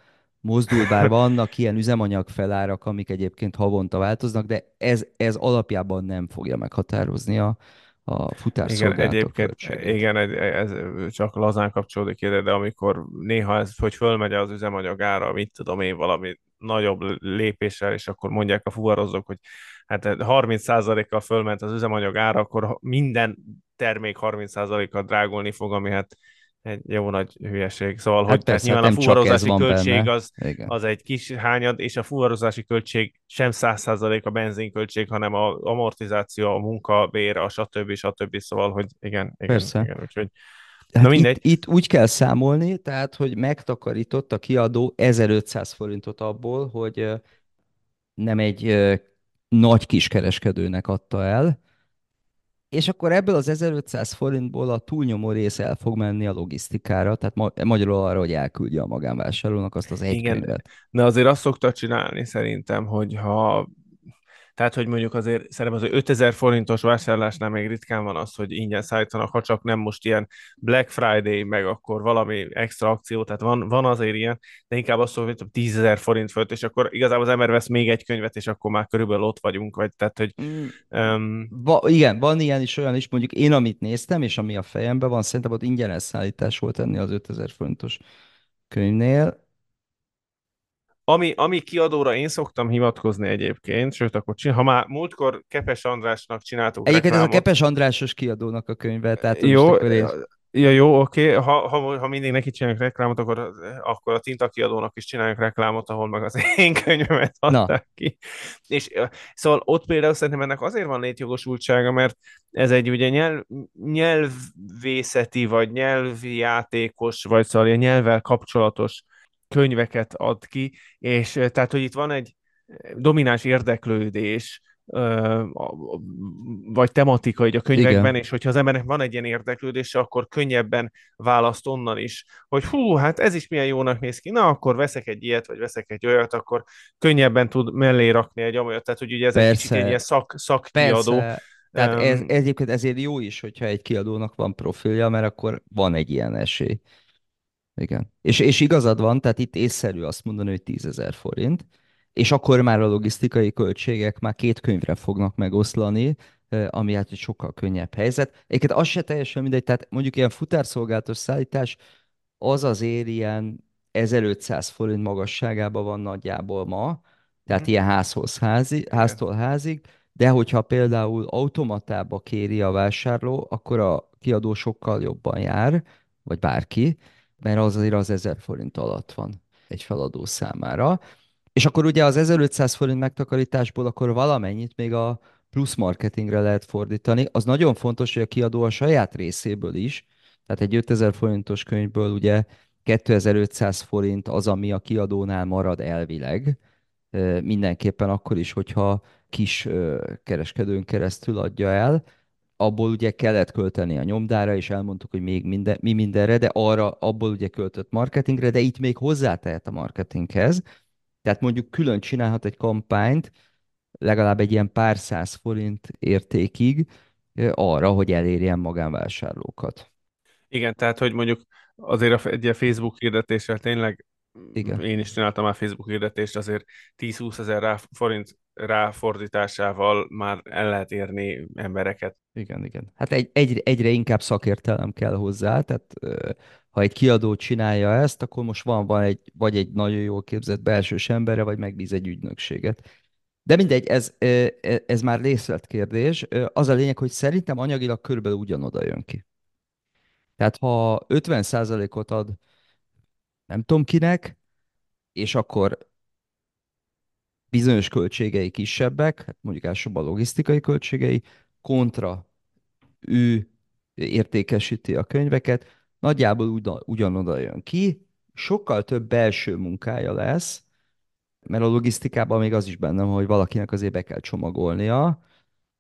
mozdul, bár vannak ilyen üzemanyag felárak, amik egyébként havonta változnak, de ez, ez alapjában nem fogja meghatározni a, a futárszolgálatok Igen, egyébként, igen, ez csak lazán kapcsolódik ide, de amikor néha ez, hogy fölmegy az üzemanyag ára, mit tudom én, valami nagyobb lépéssel, és akkor mondják a fuvarozók, hogy hát 30%-kal fölment az üzemanyag ára, akkor minden termék 30%-kal drágulni fog, ami hát egy jó nagy hülyeség. Szóval, hát hogy persze, nyilván hát a fuvarozási költség az, az egy kis hányad, és a fuvarozási költség sem 100% a benzinköltség, hanem a amortizáció, a munkabér, a stb. stb. Szóval, hogy igen, igen, persze. igen úgyhogy Hát Na mindegy. Itt, itt úgy kell számolni, tehát, hogy megtakarított a kiadó 1500 forintot abból, hogy nem egy nagy kiskereskedőnek adta el, és akkor ebből az 1500 forintból a túlnyomó rész el fog menni a logisztikára, tehát ma- magyarul arra, hogy elküldje a magánvásárlónak azt az egy Igen, könyvet. de azért azt szokta csinálni szerintem, hogy ha tehát, hogy mondjuk azért szerintem az 5000 forintos vásárlásnál még ritkán van az, hogy ingyen szállítanak, ha csak nem most ilyen Black Friday, meg akkor valami extra akció, tehát van, van azért ilyen, de inkább azt mondom, hogy 10 ezer forint fölött, és akkor igazából az ember vesz még egy könyvet, és akkor már körülbelül ott vagyunk, vagy tehát, hogy... Mm. Um... Va, igen, van ilyen is, olyan is, mondjuk én, amit néztem, és ami a fejemben van, szerintem ott ingyenes szállítás volt enni az 5000 forintos könyvnél, ami, ami kiadóra én szoktam hivatkozni egyébként, sőt, akkor csinál, ha már múltkor Kepes Andrásnak csináltuk Egyébként reklámot, ez a Kepes Andrásos kiadónak a könyve, tehát jó, Ja, jó, oké. Okay. Ha, ha, ha mindig neki csináljuk reklámot, akkor, akkor a Tinta kiadónak is csináljuk reklámot, ahol meg az én könyvemet adták Na. ki. És szóval ott például szerintem ennek azért van létjogosultsága, mert ez egy ugye nyelv, nyelvészeti, vagy nyelvi játékos, vagy szóval nyelvvel kapcsolatos könyveket ad ki, és tehát, hogy itt van egy domináns érdeklődés, vagy tematika így a könyvekben, Igen. és hogyha az embernek van egy ilyen érdeklődése, akkor könnyebben választ onnan is, hogy hú, hát ez is milyen jónak néz ki, na akkor veszek egy ilyet, vagy veszek egy olyat, akkor könnyebben tud mellé rakni egy olyat, tehát hogy ugye ez Persze. egy kicsit egy ilyen szak, szakkiadó. Persze. Tehát ez, ez egyébként ezért jó is, hogyha egy kiadónak van profilja, mert akkor van egy ilyen esély. Igen. És, és igazad van, tehát itt észszerű azt mondani, hogy 10 ezer forint, és akkor már a logisztikai költségek már két könyvre fognak megoszlani, ami hát egy sokkal könnyebb helyzet. Egyébként az se teljesen mindegy, tehát mondjuk ilyen futárszolgálatos szállítás az azért ilyen 1500 forint magasságában van nagyjából ma, tehát Mhm. ilyen házhoz házi, háztól házig, de hogyha például automatába kéri a vásárló, akkor a kiadó sokkal jobban jár, vagy bárki, mert az azért az 1000 forint alatt van egy feladó számára. És akkor ugye az 1500 forint megtakarításból akkor valamennyit még a plusz marketingre lehet fordítani. Az nagyon fontos, hogy a kiadó a saját részéből is, tehát egy 5000 forintos könyvből ugye 2500 forint az, ami a kiadónál marad elvileg, mindenképpen akkor is, hogyha kis kereskedőn keresztül adja el, abból ugye kellett költeni a nyomdára, és elmondtuk, hogy még minden, mi mindenre, de arra abból ugye költött marketingre, de itt még hozzátehet a marketinghez. Tehát mondjuk külön csinálhat egy kampányt, legalább egy ilyen pár száz forint értékig arra, hogy elérjen magánvásárlókat. Igen, tehát hogy mondjuk azért egy ilyen Facebook hirdetéssel tényleg Igen. én is csináltam már Facebook hirdetést, azért 10-20 ezer forint ráfordításával már el lehet érni embereket. Igen, igen. Hát egy, egy, egyre inkább szakértelem kell hozzá, tehát ha egy kiadó csinálja ezt, akkor most van, van egy, vagy egy nagyon jól képzett belsős embere, vagy megbíz egy ügynökséget. De mindegy, ez, e- ez már részletkérdés. Az a lényeg, hogy szerintem anyagilag körülbelül ugyanoda jön ki. Tehát ha 50%-ot ad nem tudom kinek, és akkor bizonyos költségei kisebbek, hát mondjuk elsősorban a logisztikai költségei, kontra ő értékesíti a könyveket, nagyjából ugyan, ugyanoda jön ki, sokkal több belső munkája lesz, mert a logisztikában még az is benne van, hogy valakinek azért be kell csomagolnia, Meg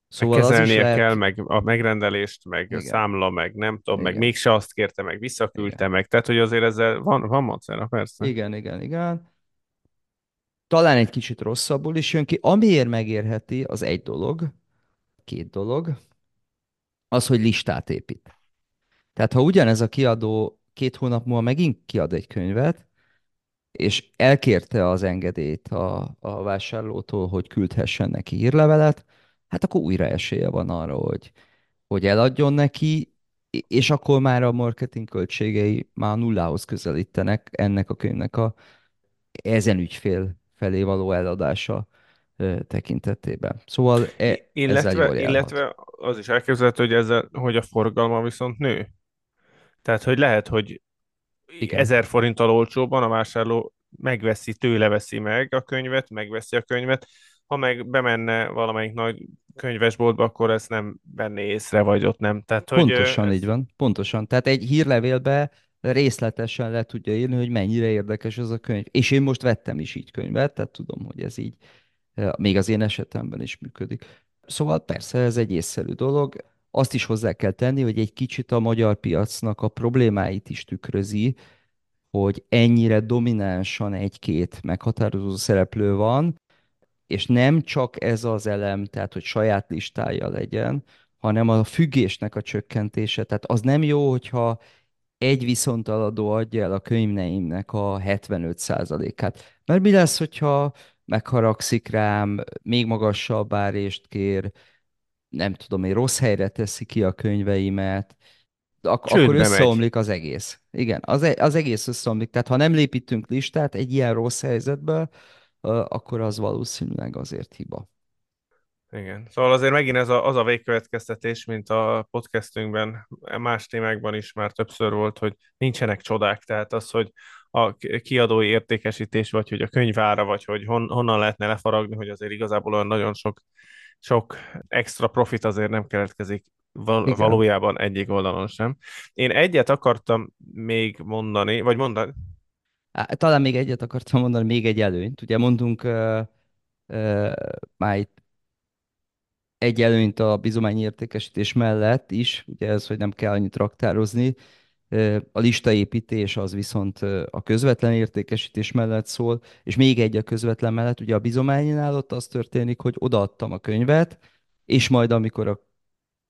szóval is kezelnie lehet... kell, meg a megrendelést, meg Igen. számla, meg nem tudom, meg Igen. mégse azt kérte, meg visszaküldte Igen. meg. Tehát, hogy azért ezzel van, van macera, persze. Igen, igen, igen. Talán egy kicsit rosszabbul is jön ki. Amiért megérheti, az egy dolog, két dolog, az, hogy listát épít. Tehát ha ugyanez a kiadó két hónap múlva megint kiad egy könyvet, és elkérte az engedélyt a, a vásárlótól, hogy küldhessen neki hírlevelet, hát akkor újra esélye van arra, hogy, hogy eladjon neki, és akkor már a marketing költségei már nullához közelítenek ennek a könyvnek a ezen ügyfél felé való eladása tekintetében. Szóval e, ezzel Illetve, jól járhat. illetve az is elképzelhető, hogy, ezzel, hogy a forgalma viszont nő. Tehát, hogy lehet, hogy Igen. ezer forinttal olcsóban a vásárló megveszi, tőle veszi meg a könyvet, megveszi a könyvet, ha meg bemenne valamelyik nagy könyvesboltba, akkor ezt nem venné észre, vagy ott nem. Tehát, hogy Pontosan ez, így van, pontosan. Tehát egy hírlevélbe részletesen le tudja írni, hogy mennyire érdekes ez a könyv. És én most vettem is így könyvet, tehát tudom, hogy ez így eh, még az én esetemben is működik. Szóval persze ez egy észszerű dolog. Azt is hozzá kell tenni, hogy egy kicsit a magyar piacnak a problémáit is tükrözi, hogy ennyire dominánsan egy-két meghatározó szereplő van, és nem csak ez az elem, tehát hogy saját listája legyen, hanem a függésnek a csökkentése. Tehát az nem jó, hogyha egy viszontaladó adja el a könyvneimnek a 75%-át. Mert mi lesz, hogyha megharagszik rám, még magasabb árést kér, nem tudom én, rossz helyre teszi ki a könyveimet, ak- Csődbe akkor megy. összeomlik az egész. Igen, az, e- az egész összeomlik. Tehát ha nem lépítünk listát egy ilyen rossz helyzetből, ö, akkor az valószínűleg azért hiba. Igen. Szóval azért megint ez a, az a végkövetkeztetés, mint a podcastünkben, más témákban is már többször volt, hogy nincsenek csodák. Tehát az, hogy a kiadói értékesítés, vagy hogy a könyvára, vagy hogy hon, honnan lehetne lefaragni, hogy azért igazából olyan nagyon sok, sok extra profit azért nem keletkezik val- Igen. valójában egyik oldalon sem. Én egyet akartam még mondani, vagy mondani, Talán még egyet akartam mondani, még egy előnyt. Ugye mondtunk uh, uh, már itt egy előnyt a bizományi értékesítés mellett is, ugye ez, hogy nem kell annyit raktározni. A listaépítés az viszont a közvetlen értékesítés mellett szól, és még egy a közvetlen mellett, ugye a bizománynál ott az történik, hogy odaadtam a könyvet, és majd amikor a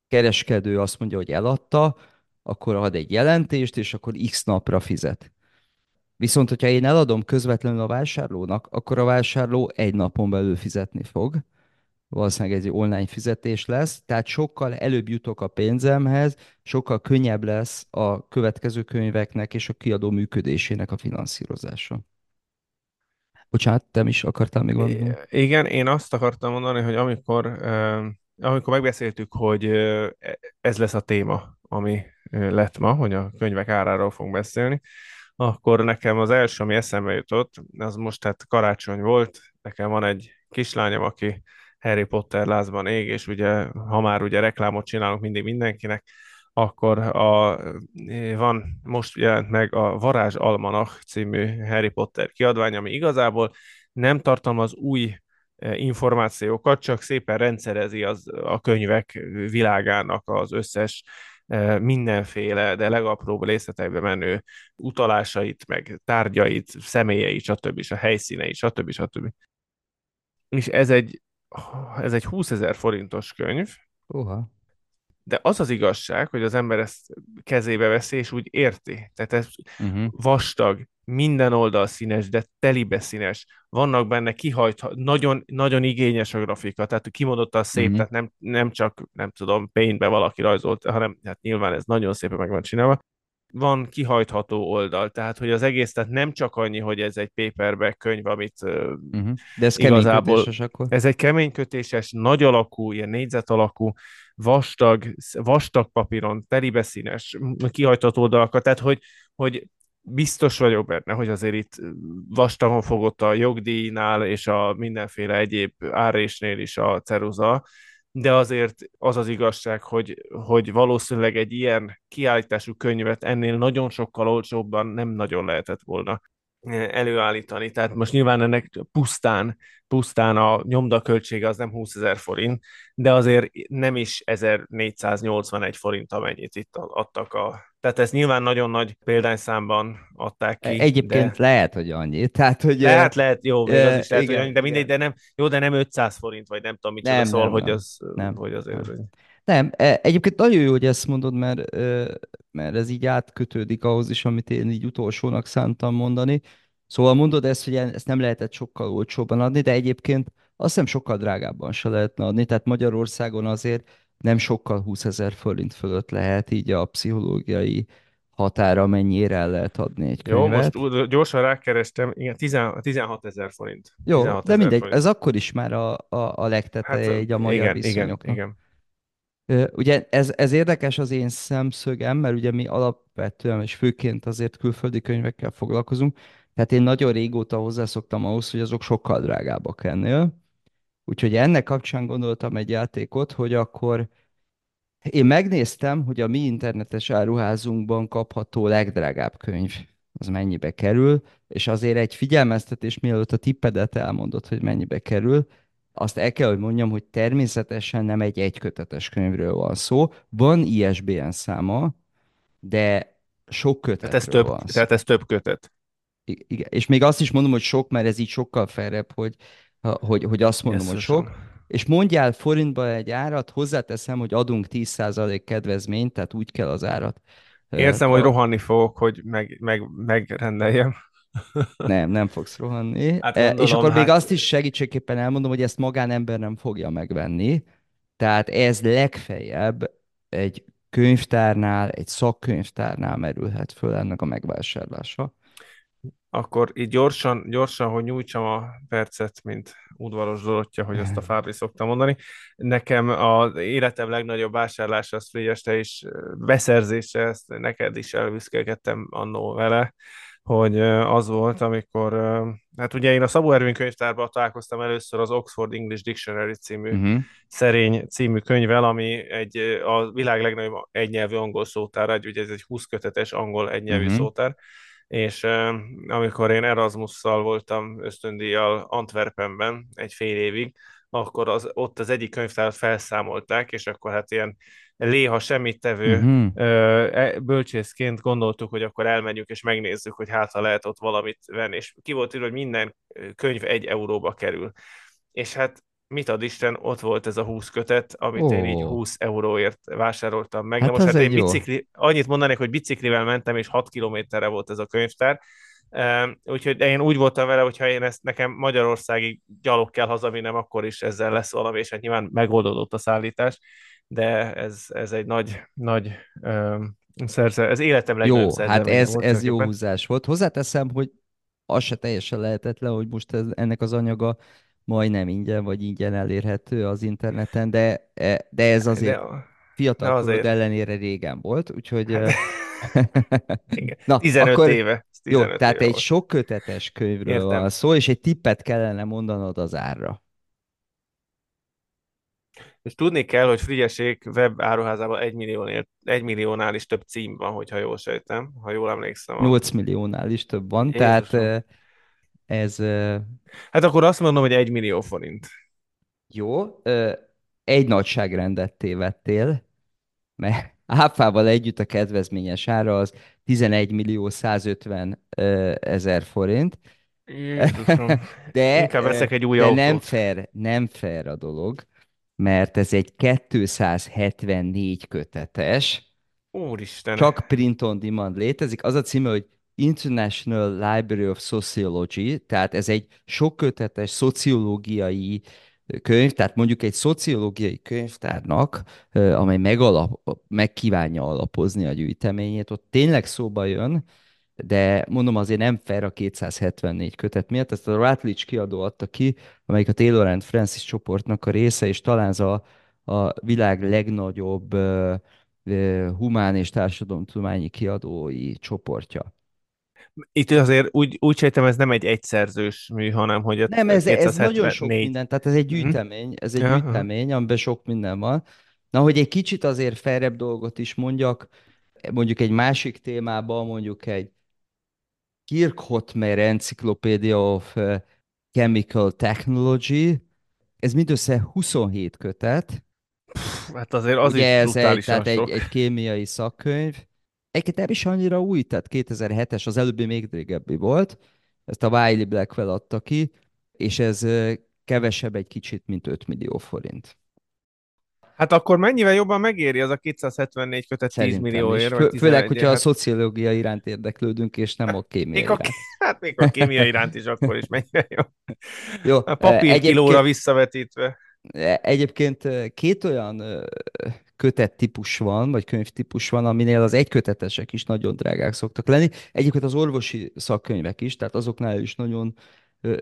kereskedő azt mondja, hogy eladta, akkor ad egy jelentést, és akkor x napra fizet. Viszont, hogyha én eladom közvetlenül a vásárlónak, akkor a vásárló egy napon belül fizetni fog, valószínűleg egy online fizetés lesz, tehát sokkal előbb jutok a pénzemhez, sokkal könnyebb lesz a következő könyveknek és a kiadó működésének a finanszírozása. Bocsánat, te is akartál még valamit? Igen, én azt akartam mondani, hogy amikor, amikor megbeszéltük, hogy ez lesz a téma, ami lett ma, hogy a könyvek áráról fogunk beszélni, akkor nekem az első, ami eszembe jutott, az most hát karácsony volt, nekem van egy kislányom, aki Harry Potter lázban ég, és ugye, ha már ugye reklámot csinálunk mindig mindenkinek, akkor a, van, most jelent meg a Varázs Almanach című Harry Potter kiadvány, ami igazából nem tartalmaz új e, információkat, csak szépen rendszerezi az, a könyvek világának az összes e, mindenféle, de legapróbb részletekbe menő utalásait, meg tárgyait, személyeit, stb. a helyszíneit, stb. stb. És ez egy, ez egy 20 ezer forintos könyv, Oha. De az az igazság, hogy az ember ezt kezébe veszi, és úgy érti. Tehát ez Uh-huh. vastag, minden oldal színes, de telibe színes. Vannak benne kihajt, nagyon, nagyon igényes a grafika, tehát kimondottan szép, Mhm. tehát nem, nem csak, nem tudom, paintbe valaki rajzolt, hanem hát nyilván ez nagyon szépen meg van csinálva. Van kihajtható oldal, tehát hogy az egész, tehát nem csak annyi, hogy ez egy paperback könyv, amit Uh-huh. De ez Igazából- akkor? ez egy keménykötéses, nagy alakú, ilyen négyzet alakú, vastag, vastag papíron, telibe színes, kihajtott oldalakat, tehát hogy, hogy biztos vagyok benne, hogy azért itt vastagon fogott a jogdíjnál és a mindenféle egyéb árésnél is a ceruza, de azért az az igazság, hogy, hogy valószínűleg egy ilyen kiállítású könyvet ennél nagyon sokkal olcsóbban nem nagyon lehetett volna előállítani. Tehát most nyilván ennek pusztán, pusztán a nyomdaköltsége az nem 20 ezer forint, de azért nem is 1481 forint, amennyit itt adtak a... Tehát ez nyilván nagyon nagy példányszámban adták ki. Egyébként de... lehet, hogy annyi. Tehát, hogy... Lehet, lehet, jó, még az is lehet, igen, hogy annyi, de mindegy, de nem, jó, de nem 500 forint, vagy nem tudom mit Nem, szól, nem, hogy az, Nem, hogy azért... nem. Nem, e- egyébként nagyon jó, hogy ezt mondod, mert, mert ez így átkötődik ahhoz is, amit én így utolsónak szántam mondani. Szóval mondod ezt, hogy ezt nem lehetett sokkal olcsóbban adni, de egyébként azt hiszem sokkal drágábban se lehetne adni. Tehát Magyarországon azért nem sokkal 20 ezer forint fölött lehet így a pszichológiai határa mennyire el lehet adni egy Jó, könyvet. most úgy gyorsan rákerestem, igen, 10 16 ezer forint. Jó, 16 de mindegy, forint. ez akkor is már a, a, a legteteje Hát, így a magyar igen, igen, viszonyoknak. igen. Ö, Ugye ez, ez érdekes az én szemszögem, mert ugye mi alapvetően és főként azért külföldi könyvekkel foglalkozunk, tehát én nagyon régóta hozzászoktam ahhoz, hogy azok sokkal drágábbak ennél. Úgyhogy ennek kapcsán gondoltam egy játékot, hogy akkor én megnéztem, hogy a mi internetes áruházunkban kapható legdrágább könyv az mennyibe kerül, és azért egy figyelmeztetés, mielőtt a tippedet elmondod, hogy mennyibe kerül, azt el kell, hogy mondjam, hogy természetesen nem egy egykötetes könyvről van szó. Van ISBN száma, de sok Tehát ez, több, van szó. tehát ez több kötet. Igen. És még azt is mondom, hogy sok, mert ez így sokkal felrebb, hogy, hogy, hogy azt mondom, hogy sok. És mondjál forintba egy árat, hozzáteszem, hogy adunk 10% kedvezményt, tehát úgy kell az árat. Érzem, hogy rohanni fogok, hogy meg, meg, megrendeljem. Nem, nem fogsz rohanni. Hát E, és gondolom, akkor még hát- azt is segítségképpen elmondom, hogy ezt magánember nem fogja megvenni. Tehát ez legfeljebb egy könyvtárnál, egy szakkönyvtárnál merülhet föl ennek a megvásárlása. Akkor így gyorsan, gyorsan, hogy nyújtsam a percet, mint udvaros Dorottya, hogy azt a Fábri szokta mondani. Nekem az életem legnagyobb vásárlása, az Frigyeste is beszerzése, ezt neked is elviszkelkedtem annó vele, hogy az volt, amikor, hát ugye én a Szabó Ervin könyvtárban találkoztam először az Oxford English Dictionary című Uh-huh. szerény című könyvvel, ami egy, a világ legnagyobb egynyelvű angol szótár, egy, ugye ez egy 20 kötetes angol egynyelvű Mhm. szótár, és amikor én Erasmusszal voltam ösztöndíjjal Antwerpenben egy fél évig, akkor az, ott az egyik könyvtárat felszámolták, és akkor hát ilyen léha semmit tevő Uh-huh. ö, bölcsészként gondoltuk, hogy akkor elmegyünk és megnézzük, hogy hát ha lehet ott valamit venni, és ki volt írva, hogy minden könyv egy euróba kerül. És hát mit ad Isten, ott volt ez a 20 kötet, amit oh. én így Ó. 20 euróért vásároltam meg. Hát Na most hát én jó. bicikli, annyit mondanék, hogy biciklivel mentem, és 6 kilométerre volt ez a könyvtár, Úgyhogy én úgy voltam vele, hogy ha én ezt nekem Magyarországig gyalog kell hazavinnem, akkor is ezzel lesz valami, és hát nyilván megoldódott a szállítás, de ez, ez egy nagy, nagy um, szerze, ez életem legnagyobb Jó, hát ez, volt, ez jó húzás volt. Hozzáteszem, hogy az se teljesen lehetetlen, hogy most ez, ennek az anyaga majdnem ingyen, vagy ingyen elérhető az interneten, de, e, de ez azért de, fiatal de azért... ellenére régen volt, úgyhogy... Hát, igen. Na, 15 akkor, éve. 15 jó, tehát éve egy volt. sok kötetes könyvről Értem. van szó, és egy tippet kellene mondanod az árra. És tudni kell, hogy Frigyesék web áruházában egy, milliónél, egy milliónál is több cím van, hogyha jól sejtem, ha jól emlékszem. 8 milliónál is több van, Jézusom. tehát ez... Hát akkor azt mondom, hogy egy millió forint. Jó, egy nagyságrendet tévedtél, mert áfával együtt a kedvezményes ára az 11 millió 150 ezer forint. Jézusom. De, Inkább veszek egy új de autót. nem fair, nem fair a dolog, mert ez egy 274 kötetes, Úristen. Csak print on demand létezik. Az a címe, hogy International Library of Sociology, tehát ez egy sokkötetes szociológiai könyv, tehát mondjuk egy szociológiai könyvtárnak, amely megalap, megkívánja alapozni a gyűjteményét, ott tényleg szóba jön, de mondom azért nem fair a 274 kötet miatt, ezt a Routledge kiadó adta ki, amelyik a Taylor and Francis csoportnak a része, és talán az a, a világ legnagyobb humán és társadalomtudományi kiadói csoportja. Itt azért úgy, úgy sejtem, ez nem egy egyszerzős mű, hanem hogy a Nem, ez, ez nagyon sok minden, tehát ez egy mhm. gyűjtemény, ez egy uh-huh. gyűjtemény, amiben sok minden van. Na, hogy egy kicsit azért felrebb dolgot is mondjak, mondjuk egy másik témában, mondjuk egy Kirkhotmer Encyclopedia of uh, Chemical Technology, ez mindössze 27 kötet. Hát azért az Ugye is ez egy, tehát egy, egy kémiai szakkönyv, Egyébként nem is annyira új, tehát 2007-es, az előbbi még régebbi volt, ezt a Wiley Blackwell adta ki, és ez kevesebb egy kicsit, mint 5 millió forint. Hát akkor mennyivel jobban megéri az a 274 kötet Szerintem 10 millióért? Fő, főleg, hogyha hát... a szociológia iránt érdeklődünk, és nem a kémia még iránt. A, hát még a kémia iránt is akkor is mennyivel jó. jó a papír egyébként... kilóra visszavetítve. Egyébként két olyan kötet típus van, vagy könyvtípus van, aminél az egykötetesek is nagyon drágák szoktak lenni. Egyébként az orvosi szakkönyvek is, tehát azoknál is nagyon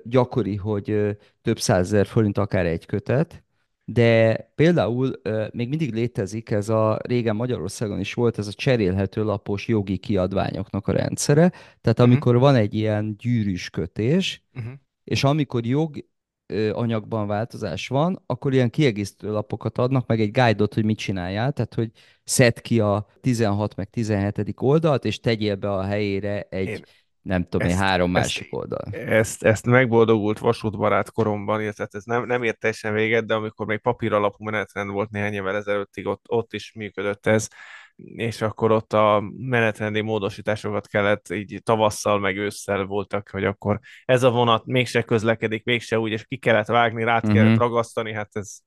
gyakori, hogy több százezer forint akár egy kötet, de például még mindig létezik ez a, régen Magyarországon is volt, ez a cserélhető lapos jogi kiadványoknak a rendszere, tehát mhm. amikor uh-huh. van egy ilyen gyűrűs kötés, uh-huh. és amikor jog anyagban változás van, akkor ilyen kiegészítő lapokat adnak, meg egy guide-ot, hogy mit csináljál, tehát hogy szed ki a 16 meg 17. oldalt, és tegyél be a helyére egy, én nem tudom én, három ezt, másik oldal. Ezt, ezt megboldogult vasútbarát koromban, illetve ez nem, nem ért teljesen véget, de amikor még papír alapú menetrend volt néhány évvel ezelőttig, ott, ott is működött ez, és akkor ott a menetrendi módosításokat kellett, így tavasszal meg ősszel voltak, hogy akkor ez a vonat mégse közlekedik, mégse úgy, és ki kellett vágni, rá uh-huh. kellett ragasztani, hát ez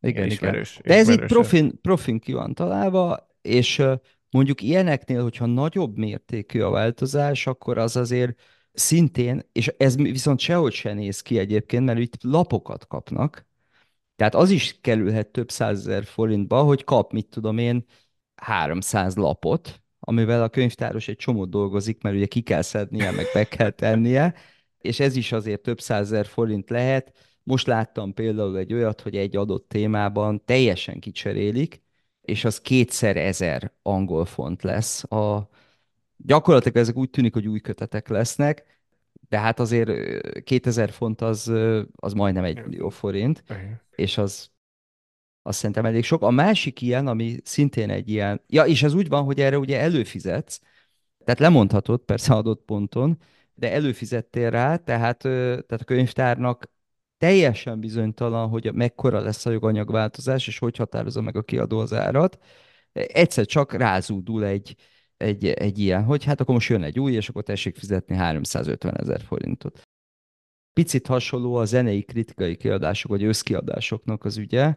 igen, ismerős. Igen. De ez így profin, profin ki van találva, és mondjuk ilyeneknél, hogyha nagyobb mértékű a változás, akkor az azért szintén, és ez viszont sehogy se néz ki egyébként, mert itt lapokat kapnak, tehát az is kerülhet több százezer forintba, hogy kap, mit tudom én, 300 lapot, amivel a könyvtáros egy csomót dolgozik, mert ugye ki kell szednie, meg be kell tennie, és ez is azért több százezer forint lehet. Most láttam például egy olyat, hogy egy adott témában teljesen kicserélik, és az kétszer ezer angol font lesz. A... Gyakorlatilag ezek úgy tűnik, hogy új kötetek lesznek, de hát azért 2000 font az, az majdnem egy millió forint, és az azt szerintem elég sok. A másik ilyen, ami szintén egy ilyen, ja, és ez úgy van, hogy erre ugye előfizetsz, tehát lemondhatod persze adott ponton, de előfizettél rá, tehát, tehát a könyvtárnak teljesen bizonytalan, hogy mekkora lesz a joganyagváltozás, és hogy határozza meg a kiadó az árat. Egyszer csak rázúdul egy, egy, egy ilyen, hogy hát akkor most jön egy új, és akkor tessék fizetni 350 ezer forintot. Picit hasonló a zenei kritikai kiadások, vagy összkiadásoknak az ügye,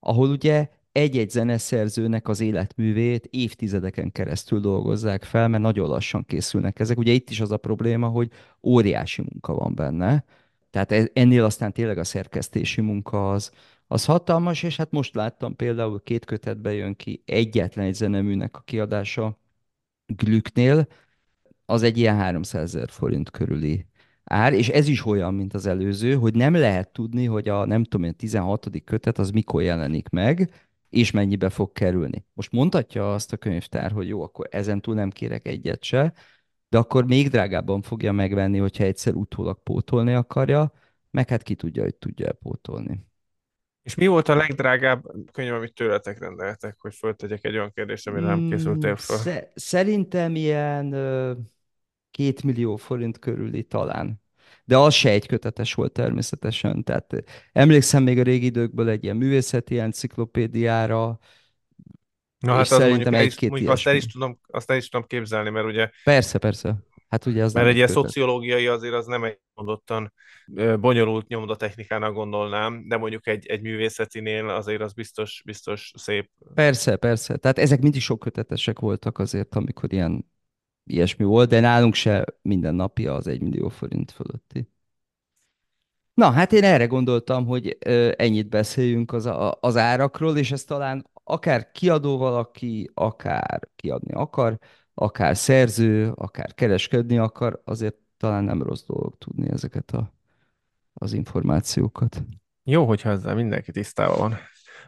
ahol ugye egy-egy zeneszerzőnek az életművét évtizedeken keresztül dolgozzák fel, mert nagyon lassan készülnek ezek. Ugye itt is az a probléma, hogy óriási munka van benne, tehát e- ennél aztán tényleg a szerkesztési munka az, az hatalmas, és hát most láttam például két kötetbe jön ki egyetlen egy zeneműnek a kiadása Glücknél, az egy ilyen 300 ezer forint körüli ár, és ez is olyan, mint az előző, hogy nem lehet tudni, hogy a nem tudom én 16. kötet az mikor jelenik meg, és mennyibe fog kerülni. Most mondhatja azt a könyvtár, hogy jó, akkor ezen túl nem kérek egyet se, de akkor még drágábban fogja megvenni, hogyha egyszer utólag pótolni akarja, meg hát ki tudja, hogy tudja pótolni. És mi volt a legdrágább könyv, amit tőletek rendeltek, hogy föltegyek egy olyan kérdést, amire nem készültél fel? Sze- szerintem ilyen ö, két millió forint körüli talán. De az se egy kötetes volt természetesen. Tehát emlékszem még a régi időkből egy ilyen művészeti enciklopédiára, Na hát az szerintem egy-két mondjuk azt, el is tudom, azt el is tudom képzelni, mert ugye Persze, persze. Hát ugye az Mert egy ilyen szociológiai azért az nem egy mondottan bonyolult nyomdatechnikának gondolnám, de mondjuk egy, egy művészetinél azért az biztos, biztos szép. Persze, persze. Tehát ezek mindig sok kötetesek voltak azért, amikor ilyen ilyesmi volt, de nálunk se minden napja az egy millió forint fölötti. Na, hát én erre gondoltam, hogy ennyit beszéljünk az, a, az árakról, és ez talán akár kiadó valaki, akár kiadni akar, akár szerző, akár kereskedni akar, azért talán nem rossz dolog tudni ezeket a, az információkat. Jó, hogyha ezzel mindenki tisztában van.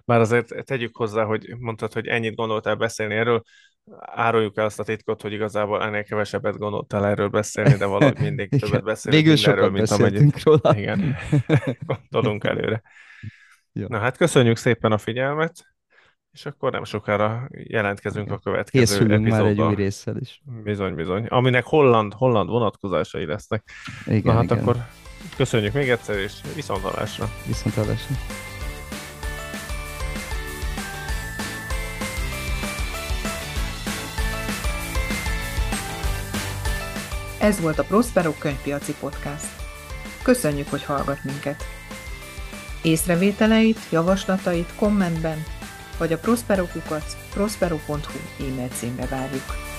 Bár azért tegyük hozzá, hogy mondtad, hogy ennyit gondoltál beszélni erről, áruljuk el azt a titkot, hogy igazából ennél kevesebbet gondoltál erről beszélni, de valahogy mindig többet beszélünk Végül mindenről, mint amennyit róla. igen, gondolunk előre. Jó. Na hát köszönjük szépen a figyelmet, és akkor nem sokára jelentkezünk a következő Készülünk már egy epizóddal. új résszel is. Bizony, bizony. Aminek holland, holland vonatkozásai lesznek. Igen, Na hát igen. akkor köszönjük még egyszer, és viszontalásra. Viszont Ez volt a Prospero könyvpiaci podcast. Köszönjük, hogy hallgat minket. Észrevételeit, javaslatait kommentben, vagy a prosperokukac prospero.hu e-mail címre várjuk.